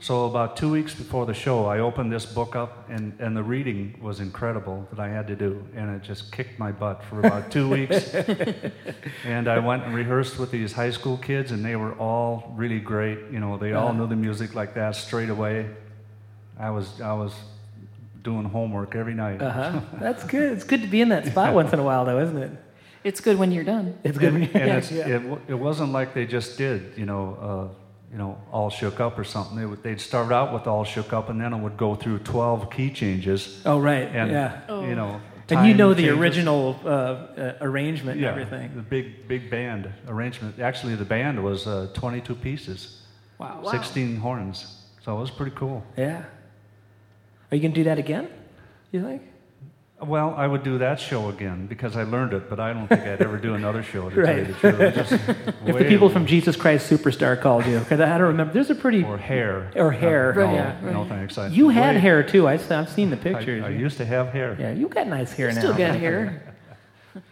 Speaker 3: So about two weeks before the show, I opened this book up, and, and the reading was incredible that I had to do, and it just kicked my butt for about two weeks. and I went and rehearsed with these high school kids, and they were all really great. You know, they all
Speaker 2: Uh-huh.
Speaker 3: knew the music like that straight away. I was I was doing homework every night.
Speaker 2: Uh huh. That's good. It's good to be in that spot once in a while, though, isn't it?
Speaker 1: It's good when you're done.
Speaker 2: It's good.
Speaker 3: and,
Speaker 2: when you-
Speaker 3: and it's,
Speaker 2: yeah.
Speaker 3: it, it wasn't like they just did, you know, uh, you know, all shook up or something. They would, they'd start out with all shook up, and then it would go through 12 key changes.
Speaker 2: oh, right.
Speaker 3: And
Speaker 2: yeah.
Speaker 1: Oh.
Speaker 3: you know,
Speaker 2: And you know the
Speaker 3: changes.
Speaker 2: original uh, uh, arrangement
Speaker 3: yeah,
Speaker 2: and everything.
Speaker 3: The big big band arrangement. Actually, the band was uh, 22 pieces,
Speaker 2: Wow.
Speaker 1: Wow.
Speaker 3: 16 horns. So it was pretty cool.
Speaker 2: Yeah. Are you going to do that again? You think?
Speaker 3: Well, I would do that show again because I learned it, but I don't think I'd ever do another show to tell you the truth. It was just
Speaker 2: If the
Speaker 3: way-
Speaker 2: people from Jesus Christ Superstar called you, because I don't remember. There's a pretty.
Speaker 3: or hair
Speaker 2: Or hair,
Speaker 3: No,
Speaker 1: Right,
Speaker 2: yeah.
Speaker 3: no thanks. I,
Speaker 2: You had
Speaker 3: way-
Speaker 2: hair too. I, I've seen the pictures.
Speaker 3: I used to have hair.
Speaker 2: yeah, you got nice hair now.
Speaker 1: Still got hair.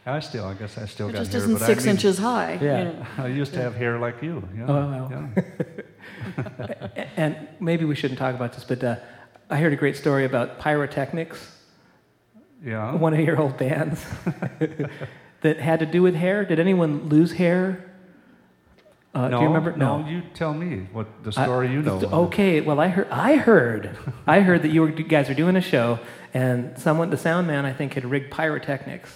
Speaker 3: I still, I guess I still
Speaker 1: It
Speaker 3: got
Speaker 1: just
Speaker 3: hair.
Speaker 1: Just isn't
Speaker 3: but
Speaker 1: six
Speaker 3: I mean,
Speaker 1: inches high. you
Speaker 2: Yeah.
Speaker 1: know.
Speaker 3: I used to have hair like you. Yeah.
Speaker 2: Oh, well.
Speaker 3: yeah.
Speaker 2: And maybe we shouldn't talk about this, but uh, I heard a great story about pyrotechnics.
Speaker 3: Yeah.
Speaker 2: one of your old bands that had to do with hair? Did anyone lose hair? Uh,
Speaker 3: no,
Speaker 2: do you remember?
Speaker 3: No, you tell me what the
Speaker 2: I-
Speaker 3: story you know.
Speaker 2: Okay, well, I heard, I heard, I heard that you, were, you guys were doing a show, and someone, the sound man, I think, had rigged pyrotechnics,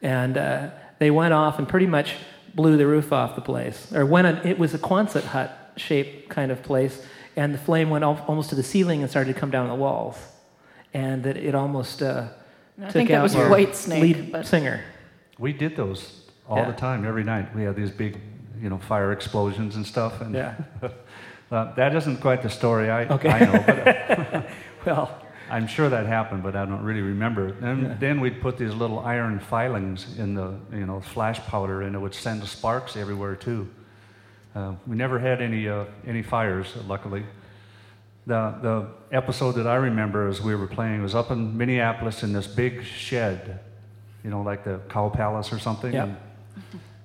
Speaker 2: and uh, they went off and pretty much blew the roof off the place, or when it was a Quonset hut shaped kind of place, and the flame went al- almost to the ceiling and started to come down the walls, and that it almost uh,
Speaker 1: I
Speaker 2: took
Speaker 1: think that was
Speaker 2: your
Speaker 1: White Snake.
Speaker 2: lead
Speaker 1: but
Speaker 2: singer.
Speaker 3: We did those all
Speaker 2: Yeah.
Speaker 3: the time, every night. We had these big, you know, fire explosions and stuff. And
Speaker 2: Yeah.
Speaker 3: uh, that isn't quite the story I,
Speaker 2: Okay.
Speaker 3: I know, but uh,
Speaker 2: Well,
Speaker 3: I'm sure that happened, but I don't really remember. And
Speaker 2: Yeah.
Speaker 3: then we'd put these little iron filings in the, you know, flash powder, and it would send sparks everywhere too. Uh, we never had any uh, any fires, luckily. The the episode that I remember as we were playing was up in Minneapolis in this big shed, you know, like the Cow Palace or something.
Speaker 2: Yeah.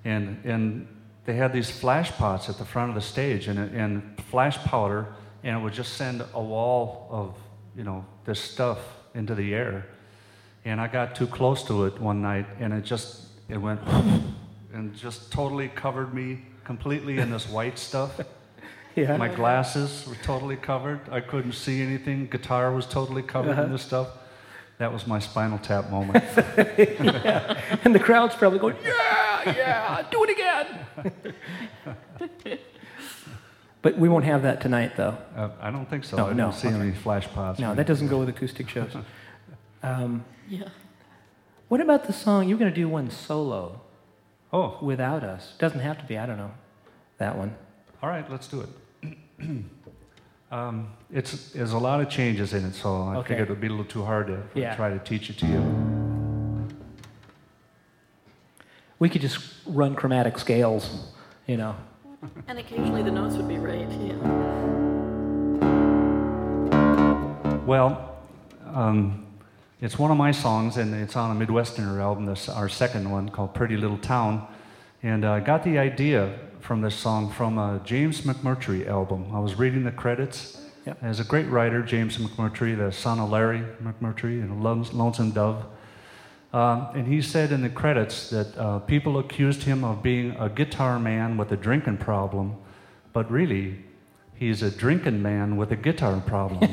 Speaker 3: And, and and they had these flash pots at the front of the stage, and and flash powder, and it would just send a wall of you know this stuff into the air. And I got too close to it one night, and it just it went and just totally covered me completely in this white stuff.
Speaker 2: yeah.
Speaker 3: My glasses were totally covered. I couldn't see anything. Guitar was totally covered
Speaker 2: Uh-huh.
Speaker 3: in this stuff. That was my spinal tap moment.
Speaker 2: and the crowd's probably going, yeah, yeah, do it again. but we won't have that tonight, though.
Speaker 3: Uh, I don't think so.
Speaker 2: No,
Speaker 3: I don't
Speaker 2: no,
Speaker 3: see
Speaker 2: okay.
Speaker 3: any flash pots.
Speaker 2: No, that doesn't go with acoustic shows. Um,
Speaker 1: yeah.
Speaker 2: what about the song? You're going to do one solo
Speaker 3: Oh,
Speaker 2: without us. Doesn't have to be, I don't know, that one.
Speaker 3: all right, let's do it. um, it's there's a lot of changes in it, so I
Speaker 2: Okay.
Speaker 3: figured it would be a little too hard to
Speaker 2: Yeah.
Speaker 3: try to teach it to you.
Speaker 2: We could just run chromatic scales, you know.
Speaker 1: And occasionally the notes would be right. Yeah.
Speaker 3: Well, um, it's one of my songs, and it's on a Midwesterner album, this, our second one called Pretty Little Town. And I got the idea from this song from a James McMurtry album. I was reading the credits.
Speaker 2: Yep.
Speaker 3: There's a great writer, James McMurtry, the son of Larry McMurtry and Lonesome Dove. Um, and he said in the credits that uh, people accused him of being a guitar man with a drinking problem, but really, he's a drinking man with a guitar problem.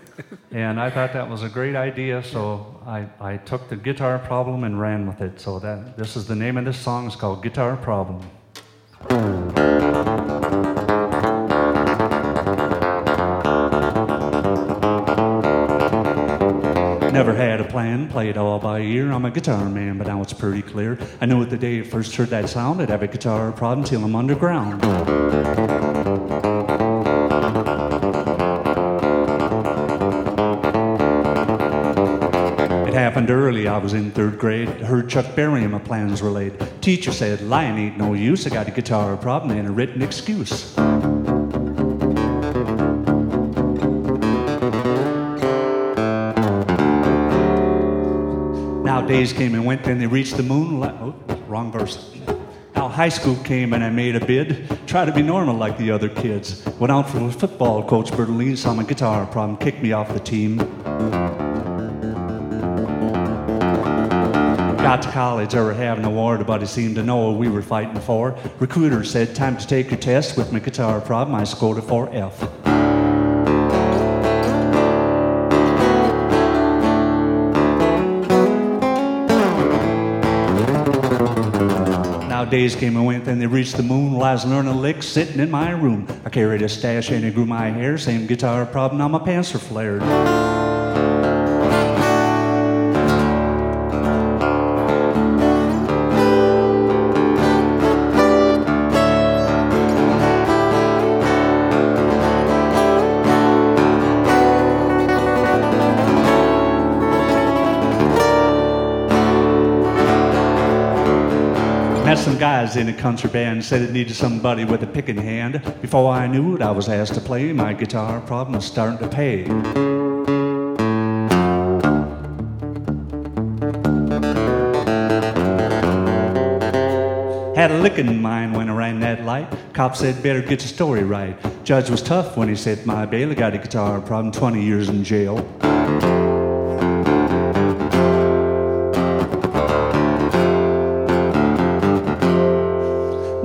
Speaker 3: and I thought that was a great idea, so I, I took the guitar problem and ran with it. So that this is the name of this song. It's called Guitar Problem. Play it all by ear. I'm a guitar man, but now it's pretty clear. I knew it the day I first heard that sound. I'd have a guitar problem till I'm underground. It happened early, I was in third grade. Heard Chuck Berry and my plans were laid. Teacher said, lying ain't no use. I got a guitar problem and a written excuse. Days came and went, then they reached the moon. Oh, wrong verse. Now high school came and I made a bid. Try to be normal like the other kids. Went out for football. Coach Bertolini saw my guitar problem, kicked me off the team. Got to college, I were having a war, he seemed to know what we were fighting for. Recruiter said, time to take your test. With my guitar problem, I scored a 4F. Days came and went, then they reached the moon. While I was learning licks sitting in my room. I carried a stash and it grew my hair. Same guitar problem, now my pants are flared. Guys in a country band, said it needed somebody with a pick in hand. Before I knew it, I was asked to play. My guitar problem was starting to pay. Had a lick in mind when I ran that light. Cop said, better get your story right. Judge was tough when he said, my bail, got a guitar problem, 20 years in jail.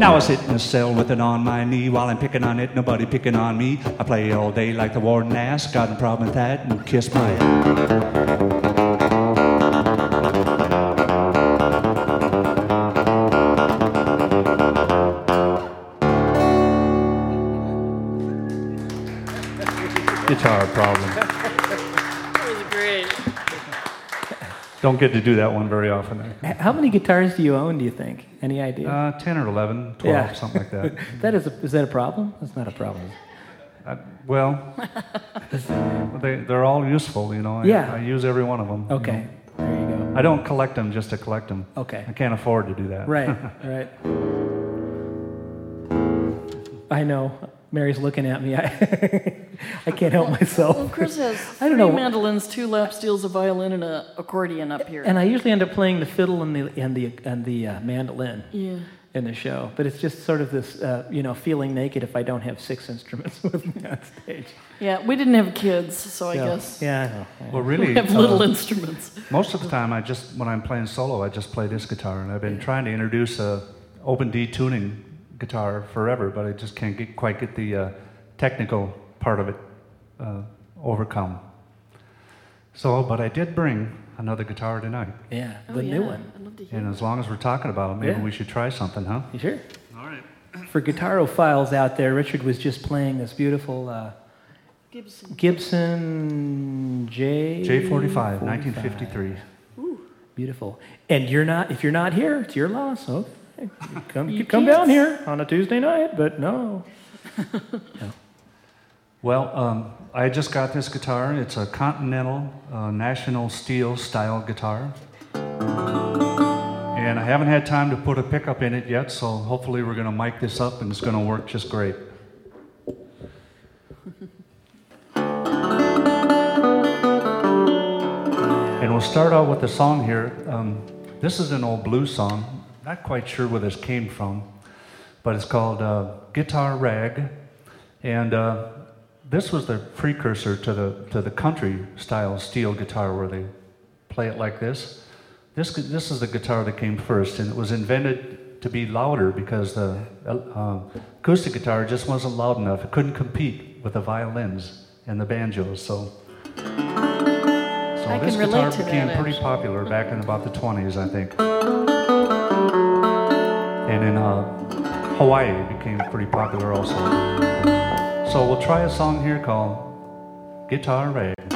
Speaker 3: Now I sit in a cell with it on my knee while I'm picking on it, nobody picking on me. I play all day like the warden asked, got a problem with that, and kiss my ass. Guitar problem. Don't get to do that one very often.
Speaker 2: How many guitars do you own, do you think? Any idea?
Speaker 3: Uh, 10 or 11, 12,
Speaker 2: Yeah.
Speaker 3: something like that.
Speaker 2: that is, a, is that a problem? That's not a problem.
Speaker 3: Uh, well, they, they're all useful, you know. I,
Speaker 2: Yeah.
Speaker 3: I use every one of them. you
Speaker 2: Okay,
Speaker 3: know.
Speaker 2: there you go.
Speaker 3: I don't collect them just to collect them.
Speaker 2: Okay.
Speaker 3: I can't afford to do that.
Speaker 2: Right, right. I know. Mary's looking at me. I, I can't help myself.
Speaker 1: Well, Chris has
Speaker 2: I don't
Speaker 1: three
Speaker 2: know.
Speaker 1: mandolins, two lap steels, a violin, and an accordion up here.
Speaker 2: And I usually end up playing the fiddle and the and the and the uh, mandolin
Speaker 1: yeah.
Speaker 2: in the show, but it's just sort of this, uh, you know, feeling naked if I don't have six instruments with me on stage.
Speaker 1: Yeah, we didn't have kids, so I
Speaker 2: So,
Speaker 1: guess
Speaker 2: Yeah, I know.
Speaker 3: Well,
Speaker 1: we
Speaker 3: really,
Speaker 1: have little
Speaker 3: uh,
Speaker 1: instruments.
Speaker 3: most of the time, I just when I'm playing solo, I just play this guitar, and I've been trying to introduce a open D tuning guitar forever, but I just can't get, quite get the uh, technical part of it uh, overcome. So, but I did bring another guitar tonight,
Speaker 2: Yeah,
Speaker 1: Oh,
Speaker 2: the
Speaker 1: yeah.
Speaker 2: new one.
Speaker 1: I'd love to hear
Speaker 3: and as long as we're talking about it, maybe
Speaker 2: Yeah.
Speaker 3: we should try something, huh?
Speaker 2: You sure?
Speaker 3: All right.
Speaker 2: For guitarophiles out there, Richard was just playing this beautiful uh,
Speaker 1: Gibson.
Speaker 2: Gibson J
Speaker 3: J45, 1953.
Speaker 2: Beautiful. And you're not if you're not here, it's your loss. So you come
Speaker 1: You
Speaker 2: you come
Speaker 1: can't
Speaker 2: down here on a Tuesday night, but no.
Speaker 3: Well, um, I just got this guitar. It's a Continental uh, National Steel style guitar. And I haven't had time to put a pickup in it yet, so hopefully we're going to mic this up and it's going to work just great. and we'll start out with the song here. Um, this is an old blues song. Not quite sure where this came from, but it's called uh, Guitar Rag. And uh, this was the precursor to the to the country style steel guitar where they play it like this. This this is the guitar that came first, and it was invented to be louder because the uh, acoustic guitar just wasn't loud enough. It couldn't compete with the violins and the banjos. So. So
Speaker 1: I
Speaker 3: this guitar
Speaker 1: to that,
Speaker 3: became pretty popular back in about the 20s, I think. And in uh, Hawaii, it became pretty popular also. So we'll try a song here called Guitar Rag.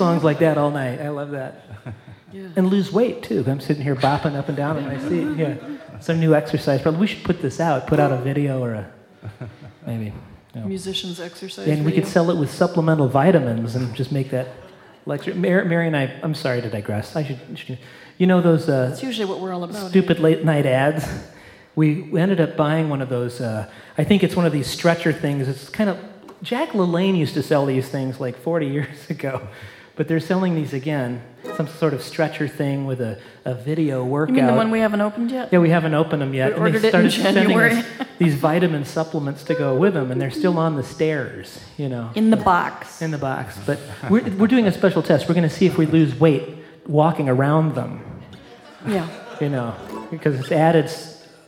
Speaker 2: Songs like that all night. I love that.
Speaker 1: Yeah.
Speaker 2: And lose weight too. I'm sitting here bopping up and down in my seat. Yeah, some new exercise. Probably we should put this out. Put out a video or a maybe. No.
Speaker 1: Musicians exercise.
Speaker 2: And we
Speaker 1: video.
Speaker 2: could sell it with supplemental vitamins and just make that lecture. Mary, Mary and I. I'm sorry to digress. I should. should you know those uh,
Speaker 1: That's usually what we're all about.
Speaker 2: stupid late night ads? We, we ended up buying one of those. Uh, I think it's one of these stretcher things. It's kind of Jack LaLanne used to sell these things like 40 years ago, but they're selling these again. Some sort of stretcher thing with a, a video workout.
Speaker 1: You mean the one we haven't opened yet?
Speaker 2: Yeah, we haven't opened them yet.
Speaker 1: We
Speaker 2: and they started sending
Speaker 1: January.
Speaker 2: us these vitamin supplements to go with them, and they're still on the stairs, you know,
Speaker 1: In the box.
Speaker 2: in the box. But we're, we're doing a special test. We're going to see if we lose weight walking around them,
Speaker 1: Yeah.
Speaker 2: you know, because it's added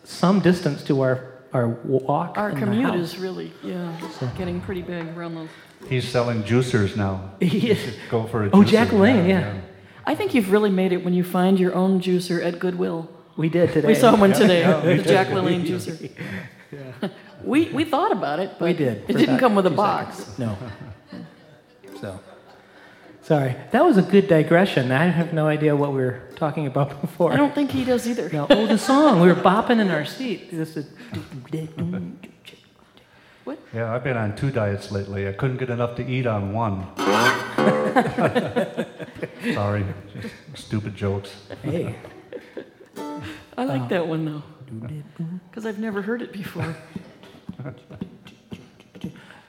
Speaker 2: some distance to our, our walk.
Speaker 1: Our commute is really, yeah, getting pretty big around those.
Speaker 3: He's selling juicers now.
Speaker 2: Yes.
Speaker 3: Go for a
Speaker 2: Oh,
Speaker 3: juicer.
Speaker 2: Jack Lane, yeah.
Speaker 1: I think you've really made it when you find your own juicer at Goodwill.
Speaker 2: We did today.
Speaker 1: We saw one today, the Jack LaLanne juicer. We, we thought about it, but
Speaker 2: We did.
Speaker 1: it didn't come with a box.
Speaker 2: seconds. No. So, sorry. That was a good digression. I have no idea what we were talking about before.
Speaker 1: I don't think he does either.
Speaker 2: No. Oh, the song. We were bopping in our seat. This is-
Speaker 3: Yeah, I've been on two diets lately. I couldn't get enough to eat on one. Sorry, just stupid jokes.
Speaker 2: hey.
Speaker 1: I like that one though, because I've never heard it before.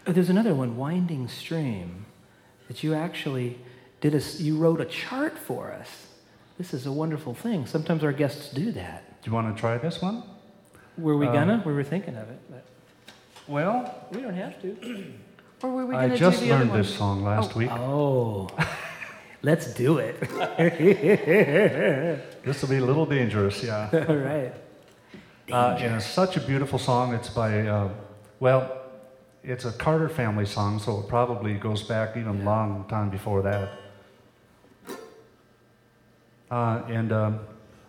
Speaker 2: Oh, there's another one, Winding Stream, that you actually did a, s- you wrote a chart for us. This is a wonderful thing. Sometimes our guests do that.
Speaker 3: Do you want to try this one?
Speaker 2: Were we
Speaker 3: Uh,
Speaker 2: gonna? We were thinking of it, but
Speaker 3: Well,
Speaker 2: we don't have to.
Speaker 1: Or were we
Speaker 3: I
Speaker 1: going to do
Speaker 3: just
Speaker 1: the other
Speaker 3: learned
Speaker 1: one?
Speaker 3: this song last week.
Speaker 2: Oh, let's do it.
Speaker 3: This will be a little dangerous, yeah.
Speaker 2: All right.
Speaker 3: Uh, and it's such a beautiful song. It's by, uh, well, it's a Carter family song, so it probably goes back even a long time before that. Uh, and um,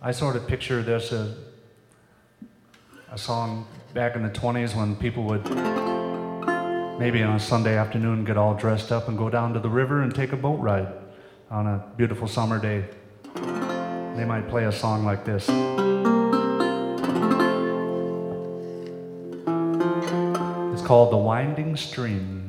Speaker 3: I sort of picture this as a song back in the 20s when people would maybe on a Sunday afternoon get all dressed up and go down to the river and take a boat ride on a beautiful summer day. They might play a song like this. It's called The Winding Stream.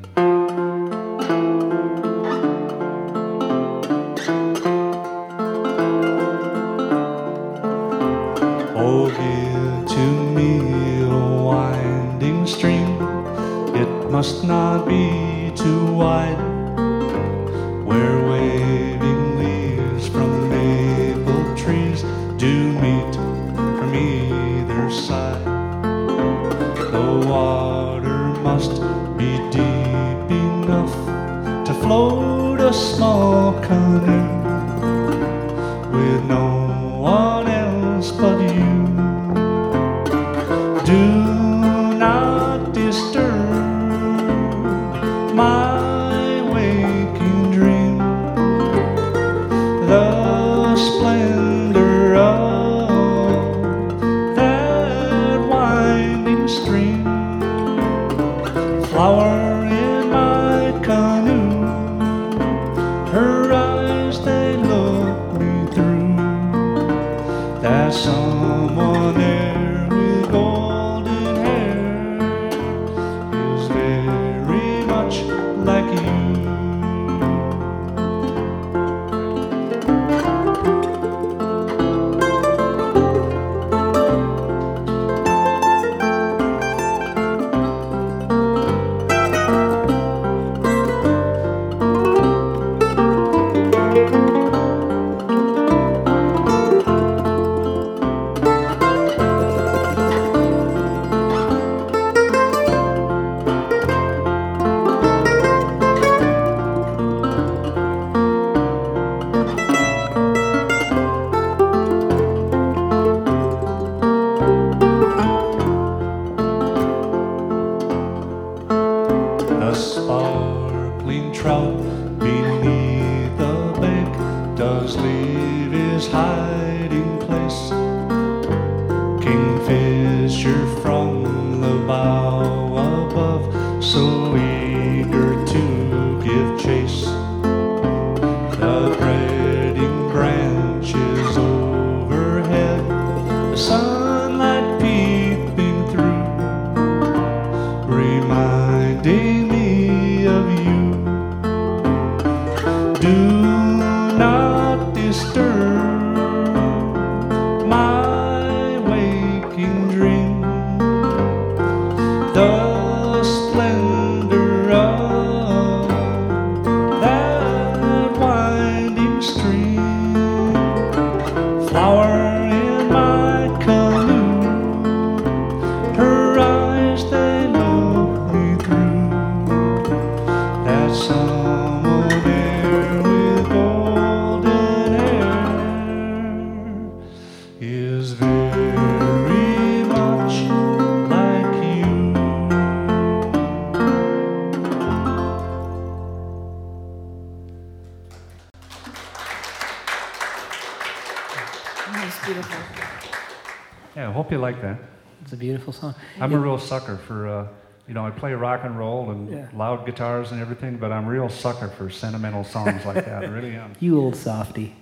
Speaker 3: Sucker for, uh, you know, I play rock and roll and
Speaker 2: Yeah.
Speaker 3: loud guitars and everything, but I'm a real sucker for sentimental songs like that. I really am.
Speaker 2: You old softy.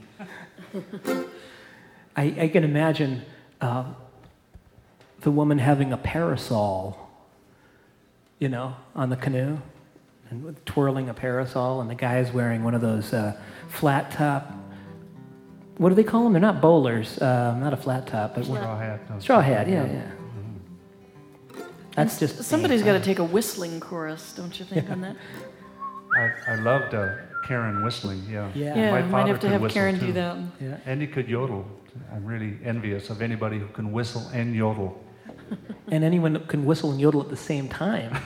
Speaker 2: I, I can imagine uh, the woman having a parasol, you know, on the canoe, and twirling a parasol, and the guy is wearing one of those uh, flat top. What do they call them? They're not bowlers. Uh, not a flat top, but
Speaker 3: Straw hat. no,
Speaker 2: straw hat. Yeah, yeah. That's just
Speaker 1: Somebody's got to take a whistling chorus, don't you think, on that?
Speaker 3: I, I loved uh, Karen whistling, yeah.
Speaker 2: Yeah.
Speaker 1: Yeah,
Speaker 3: My
Speaker 1: might
Speaker 3: father
Speaker 1: have to have Karen
Speaker 3: too.
Speaker 1: do that.
Speaker 2: Yeah.
Speaker 3: And he could yodel. I'm really envious of anybody who can whistle and yodel.
Speaker 2: And anyone that can whistle and yodel at the same time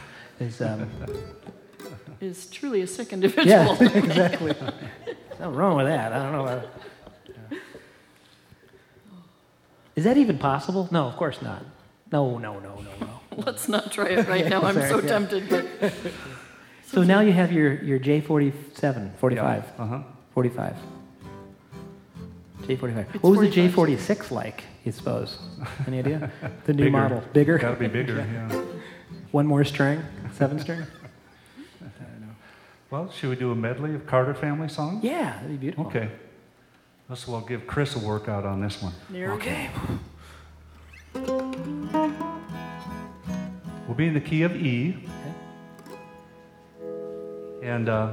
Speaker 2: is. Um,
Speaker 1: Is truly a sick individual.
Speaker 2: Yeah, exactly. Nothing wrong with that. I don't know. uh, Is that even possible? No, of course not. No, no, no, no, no.
Speaker 1: Let's not try it right now. I'm so
Speaker 2: yeah.
Speaker 1: tempted, but
Speaker 2: So now you have your, your J47, 45,
Speaker 3: Uh huh.
Speaker 2: 45. J45.
Speaker 1: It's
Speaker 2: What was the J46 like, you suppose? Any idea? The new
Speaker 3: Bigger.
Speaker 2: model. Bigger?
Speaker 3: Got to be bigger, yeah.
Speaker 2: One more string? Seven string?
Speaker 3: Well, should we do a medley of Carter family songs?
Speaker 2: Yeah, that'd be beautiful.
Speaker 3: Okay. Let's well give Chris a workout on this one.
Speaker 1: there we.
Speaker 2: Okay.
Speaker 3: Be in the key of E. And uh,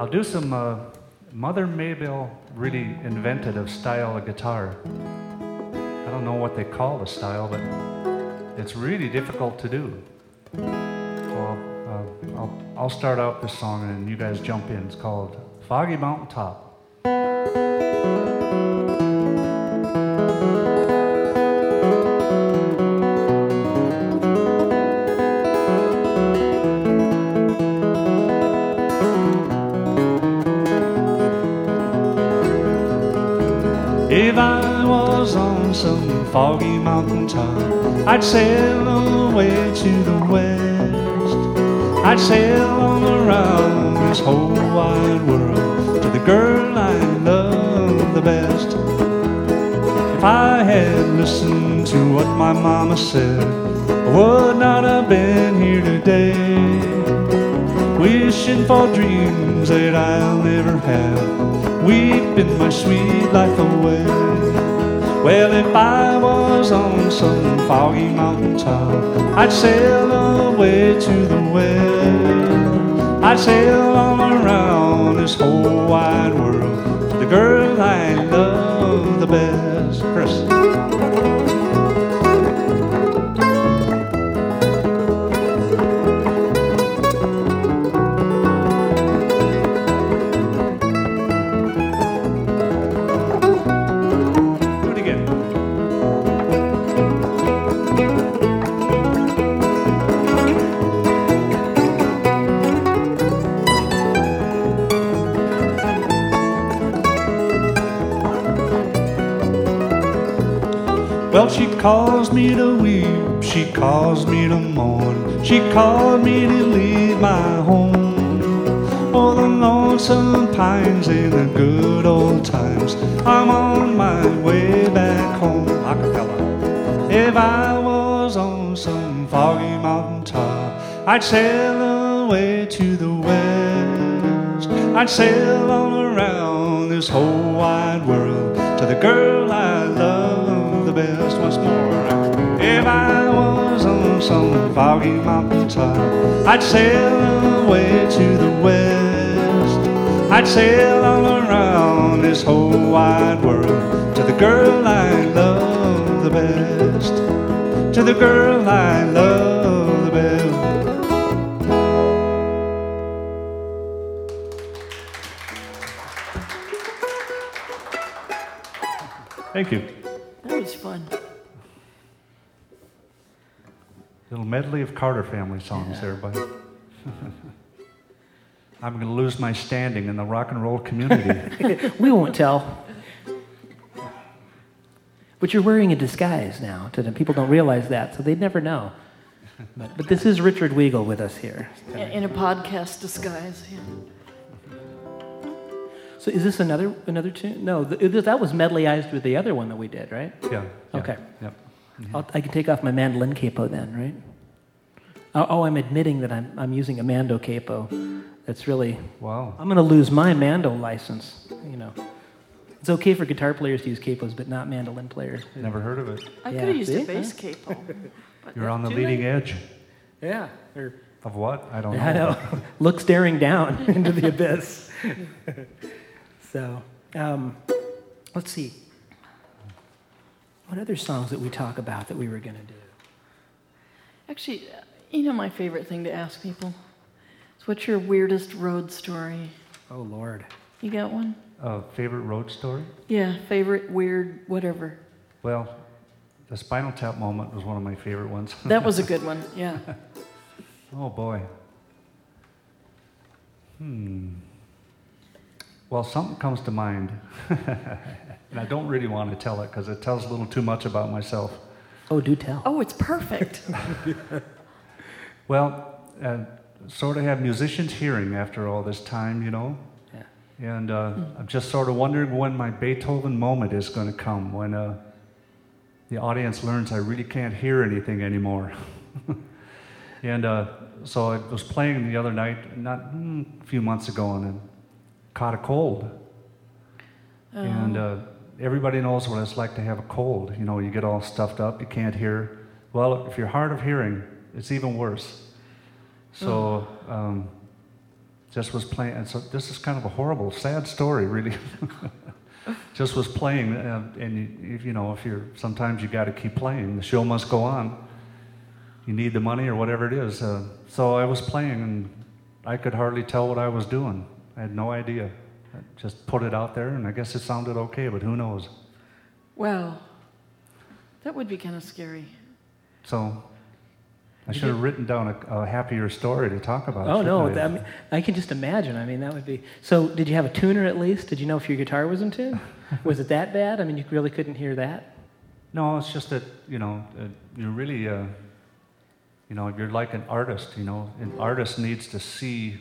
Speaker 3: I'll do some. Uh, Mother Maybelle really invented a style of guitar. I don't know what they call the style, but it's really difficult to do. So I'll, uh, I'll, I'll start out this song and you guys jump in. It's called Foggy Mountain Top. Some foggy mountain top, I'd sail away to the west. I'd sail all around this whole wide world to the girl I love the best. If I had listened to what my mama said, I would not have been here today. Wishing for dreams that I'll never have, weeping my sweet life away. Well, if I was on some foggy mountain top, I'd sail away to the west. I'd sail all around this whole wide world the girl I love the best. Chris. Caused me to weep, she caused me to mourn, she caused me to leave my home. For the lonesome pines in the good old times, I'm on my way back home. Acapella. If I was on some foggy mountain top, I'd sail away to the west. I'd sail all around this whole wide world to the girl Once more. If I was on some foggy mountain top, I'd sail away to the west. I'd sail all around this whole wide world to the girl I love the best. To the girl I love the best. Thank you. Carter family songs there, buddy. I'm going to lose my standing in the rock and roll community.
Speaker 2: We won't tell. But you're wearing a disguise now. To them. People don't realize that, so they'd never know. But, but this is Richard Weigel with us here.
Speaker 1: In in a podcast disguise. Yeah.
Speaker 2: So So is this another another tune? No, th- that was medleyized with the other one that we did, right?
Speaker 3: Yeah. yeah,
Speaker 2: Okay.
Speaker 3: Yep.
Speaker 2: I'll, I can take off my mandolin capo then, right? Oh, oh, I'm admitting that I'm, I'm using a mando capo. That's really,
Speaker 3: Wow.
Speaker 2: I'm going to lose my mando license, you know. It's okay for guitar players to use capos, but not mandolin players.
Speaker 3: Never heard of it.
Speaker 1: I
Speaker 2: Yeah,
Speaker 1: could have used
Speaker 2: see?
Speaker 1: a bass capo. but
Speaker 3: You're on the leading
Speaker 1: late.
Speaker 3: edge
Speaker 2: Yeah. Or,
Speaker 3: of what? I don't know.
Speaker 2: I know. Look staring down into the abyss. so, um, let's see. What other songs that we talk about that we were going to do?
Speaker 1: Actually, you know my favorite thing to ask people? is what's your weirdest road story?
Speaker 2: Oh, Lord.
Speaker 1: You got one?
Speaker 3: Uh, favorite road story?
Speaker 1: Yeah, favorite, weird, whatever.
Speaker 3: Well, the Spinal Tap moment was one of my favorite ones.
Speaker 1: That was a good one, yeah.
Speaker 3: oh boy. Hmm. Well, something comes to mind, and I don't really want to tell it because it tells a little too much about myself.
Speaker 2: Oh, do tell.
Speaker 1: Oh, it's perfect.
Speaker 3: Well, uh, sort of have musicians hearing after all this time, you know.
Speaker 2: Yeah.
Speaker 3: And uh, I'm just sort of wondering when my Beethoven moment is going to come, when uh, the audience learns I really can't hear anything anymore. and uh, so I was playing the other night, not mm, a few months ago, and I caught a cold. And uh, everybody knows what it's like to have a cold. You know, you get all stuffed up, you can't hear. Well, if you're hard of hearing, it's even worse. So, um, just was playing, and so this is kind of a horrible, sad story, really. just was playing, uh, and you, you know, if you're sometimes you got to keep playing. The show must go on. You need the money or whatever it is. Uh, so I was playing, and I could hardly tell what I was doing. I had no idea. I just put it out there, and I guess it sounded okay, but who knows?
Speaker 1: Well, That would be kind of scary.
Speaker 3: So I should have written down a, a happier story to talk about.
Speaker 2: Oh no!
Speaker 3: I?
Speaker 2: I, mean, I can just imagine. I mean, that would be. So, did you have a tuner at least? Did you know if your guitar was in tune? was it that bad? I mean, you really couldn't hear that.
Speaker 3: No, it's just that you know uh, you're really, uh, you know, you're like an artist. You know, an artist needs to see,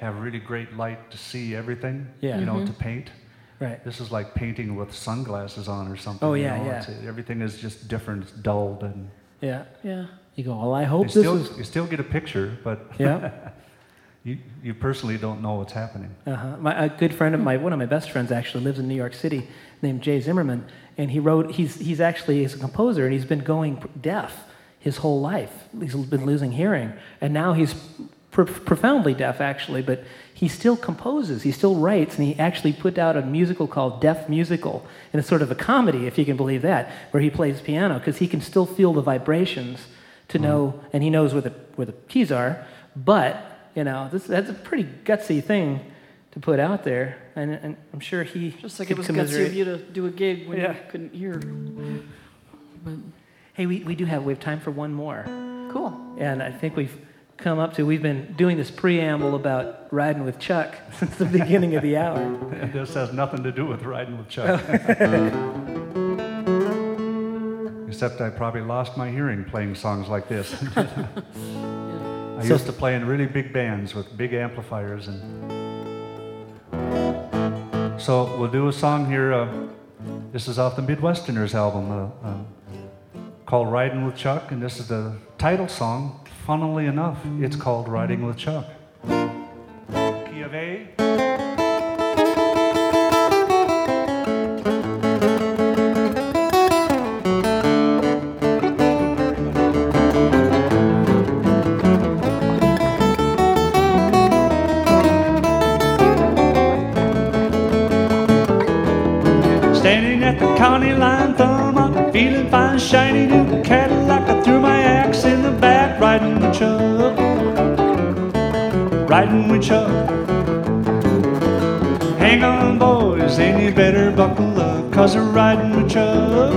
Speaker 3: have really great light to see everything.
Speaker 2: Yeah.
Speaker 3: You know,
Speaker 1: Mhm.
Speaker 3: to paint.
Speaker 2: Right.
Speaker 3: This is like painting with sunglasses on or something.
Speaker 2: Oh,
Speaker 3: you
Speaker 2: yeah,
Speaker 3: know?
Speaker 2: yeah.
Speaker 3: It's- everything is just different. It's dulled, and
Speaker 2: Yeah.
Speaker 1: Yeah.
Speaker 2: You go. Well, I
Speaker 3: you
Speaker 2: hope this
Speaker 3: still
Speaker 2: is.
Speaker 3: you still get a picture, but
Speaker 2: Yeah.
Speaker 3: you you personally don't know what's happening.
Speaker 2: Uh-huh. My, a good friend of my, one of my best friends actually lives in New York City, named Jay Zimmerman, and he wrote. He's he's actually he's a composer, and he's been going deaf his whole life. He's been losing hearing, and now he's pr- profoundly deaf actually, but he still composes. He still writes, and he actually put out a musical called Deaf Musical, and it's sort of a comedy, if you can believe that, where he plays piano because he can still feel the vibrations to hmm. know, and he knows where the where the keys are, but you know, this, that's a pretty gutsy thing to put out there, and, and I'm sure he
Speaker 1: Just like
Speaker 2: could
Speaker 1: it was gutsy of you to do a gig when
Speaker 2: Yeah.
Speaker 1: you couldn't hear. But
Speaker 2: Hey, we, we do have we have time for one more,
Speaker 1: cool.
Speaker 2: and I think we've come up to we've been doing this preamble about riding with Chuck since the beginning of the hour.
Speaker 3: And this has nothing to do with riding with Chuck. Except I probably lost my hearing playing songs like this. I used to play in really big bands with big amplifiers, and so we'll do a song here. Uh, this is off the Midwesterners album uh, uh, called "Riding with Chuck," and this is the title song. Funnily enough, it's called "Riding with Chuck." Key of A. county line, thumb up, feeling fine, shiny new Cadillac. I threw my axe in the back, riding with Chuck, riding with Chuck. Hang on, boys, and you better buckle up, cause we're riding with Chuck.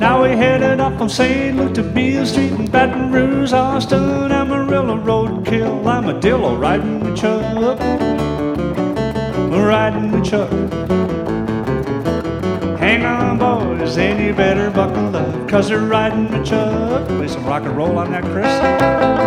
Speaker 3: Now we headed up from St. Luke to Beale Street in Baton Rouge, Austin, Amarillo, Roadkill, Armadillo, riding with Chuck, riding with Chuck. Boys, and you better buckle up, cause they're riding with Chuck. Play some rock and roll on that, Chris.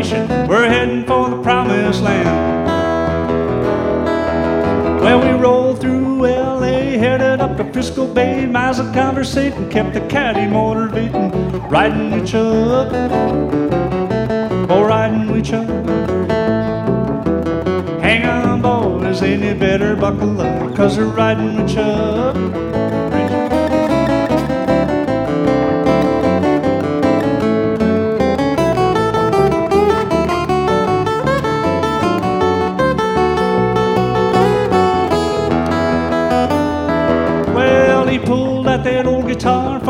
Speaker 3: Botheration. We're heading for the promised land. Well, we rolled through LA, headed up to Frisco Bay. Miles of conversating kept the caddy motivating. Riding with Chuck, oh, riding with Chuck. Hang on, boys, ain't you better buckle up, cause we're riding with Chuck.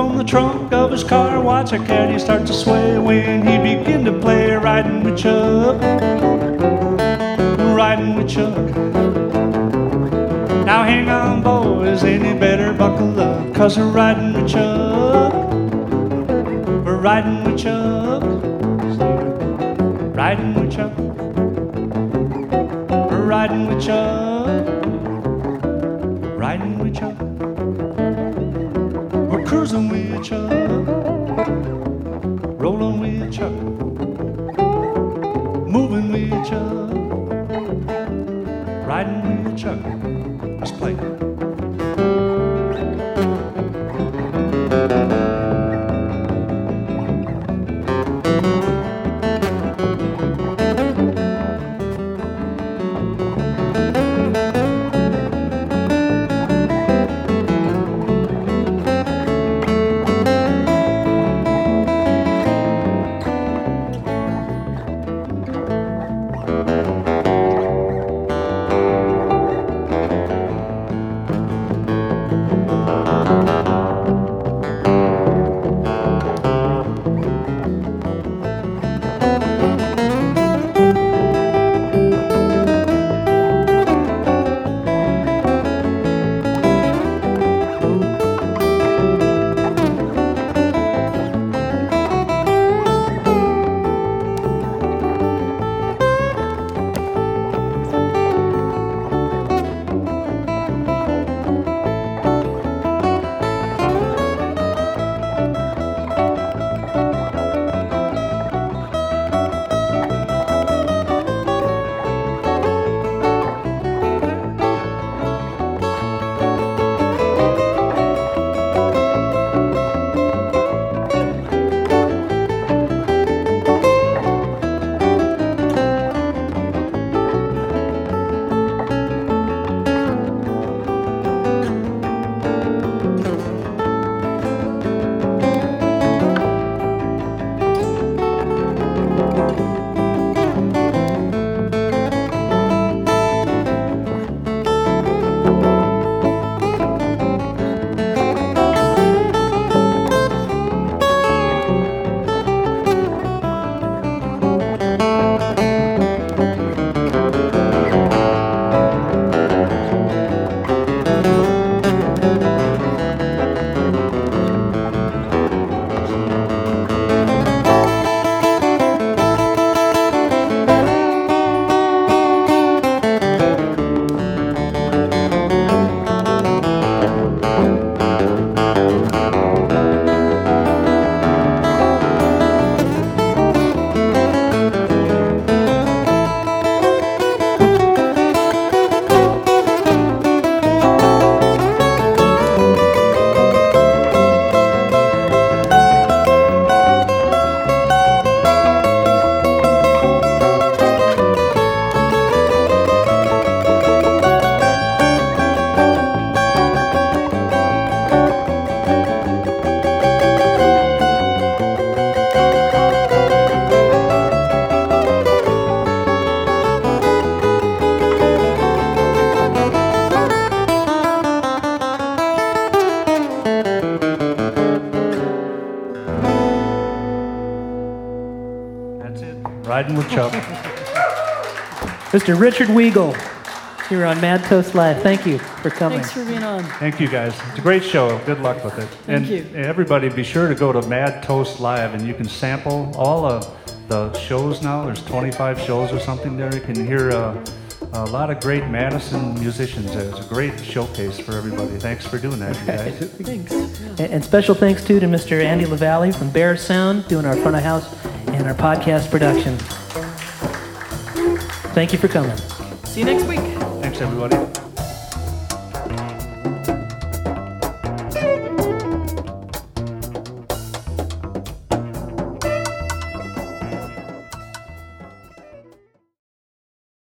Speaker 3: From the trunk of his car. Watch a caddy start to sway when he begin to play riding with Chuck. Riding with Chuck. Now hang on, boys, any better buckle up, cause we're riding with Chuck. We're riding with Chuck. Riding with Chuck. We're riding with Chuck. We're cruising with Chuck.
Speaker 2: Mr. Richard Weigel here on Mad Toast Live. Thank you for coming.
Speaker 1: Thanks for being on.
Speaker 3: Thank you guys. It's a great show. Good luck with it.
Speaker 1: Thank
Speaker 3: and
Speaker 1: you.
Speaker 3: everybody, be sure to go to Mad Toast Live and you can sample all of the shows now. There's 25 shows or something there. You can hear uh, a lot of great Madison musicians. It was a great showcase for everybody. Thanks for doing that, guys.
Speaker 1: thanks. Yeah.
Speaker 2: And, and special thanks too to Mr. Andy LaValle from Bear Sound doing our front of house and our podcast production. Thank you for coming.
Speaker 1: See you next week.
Speaker 3: Thanks, everybody.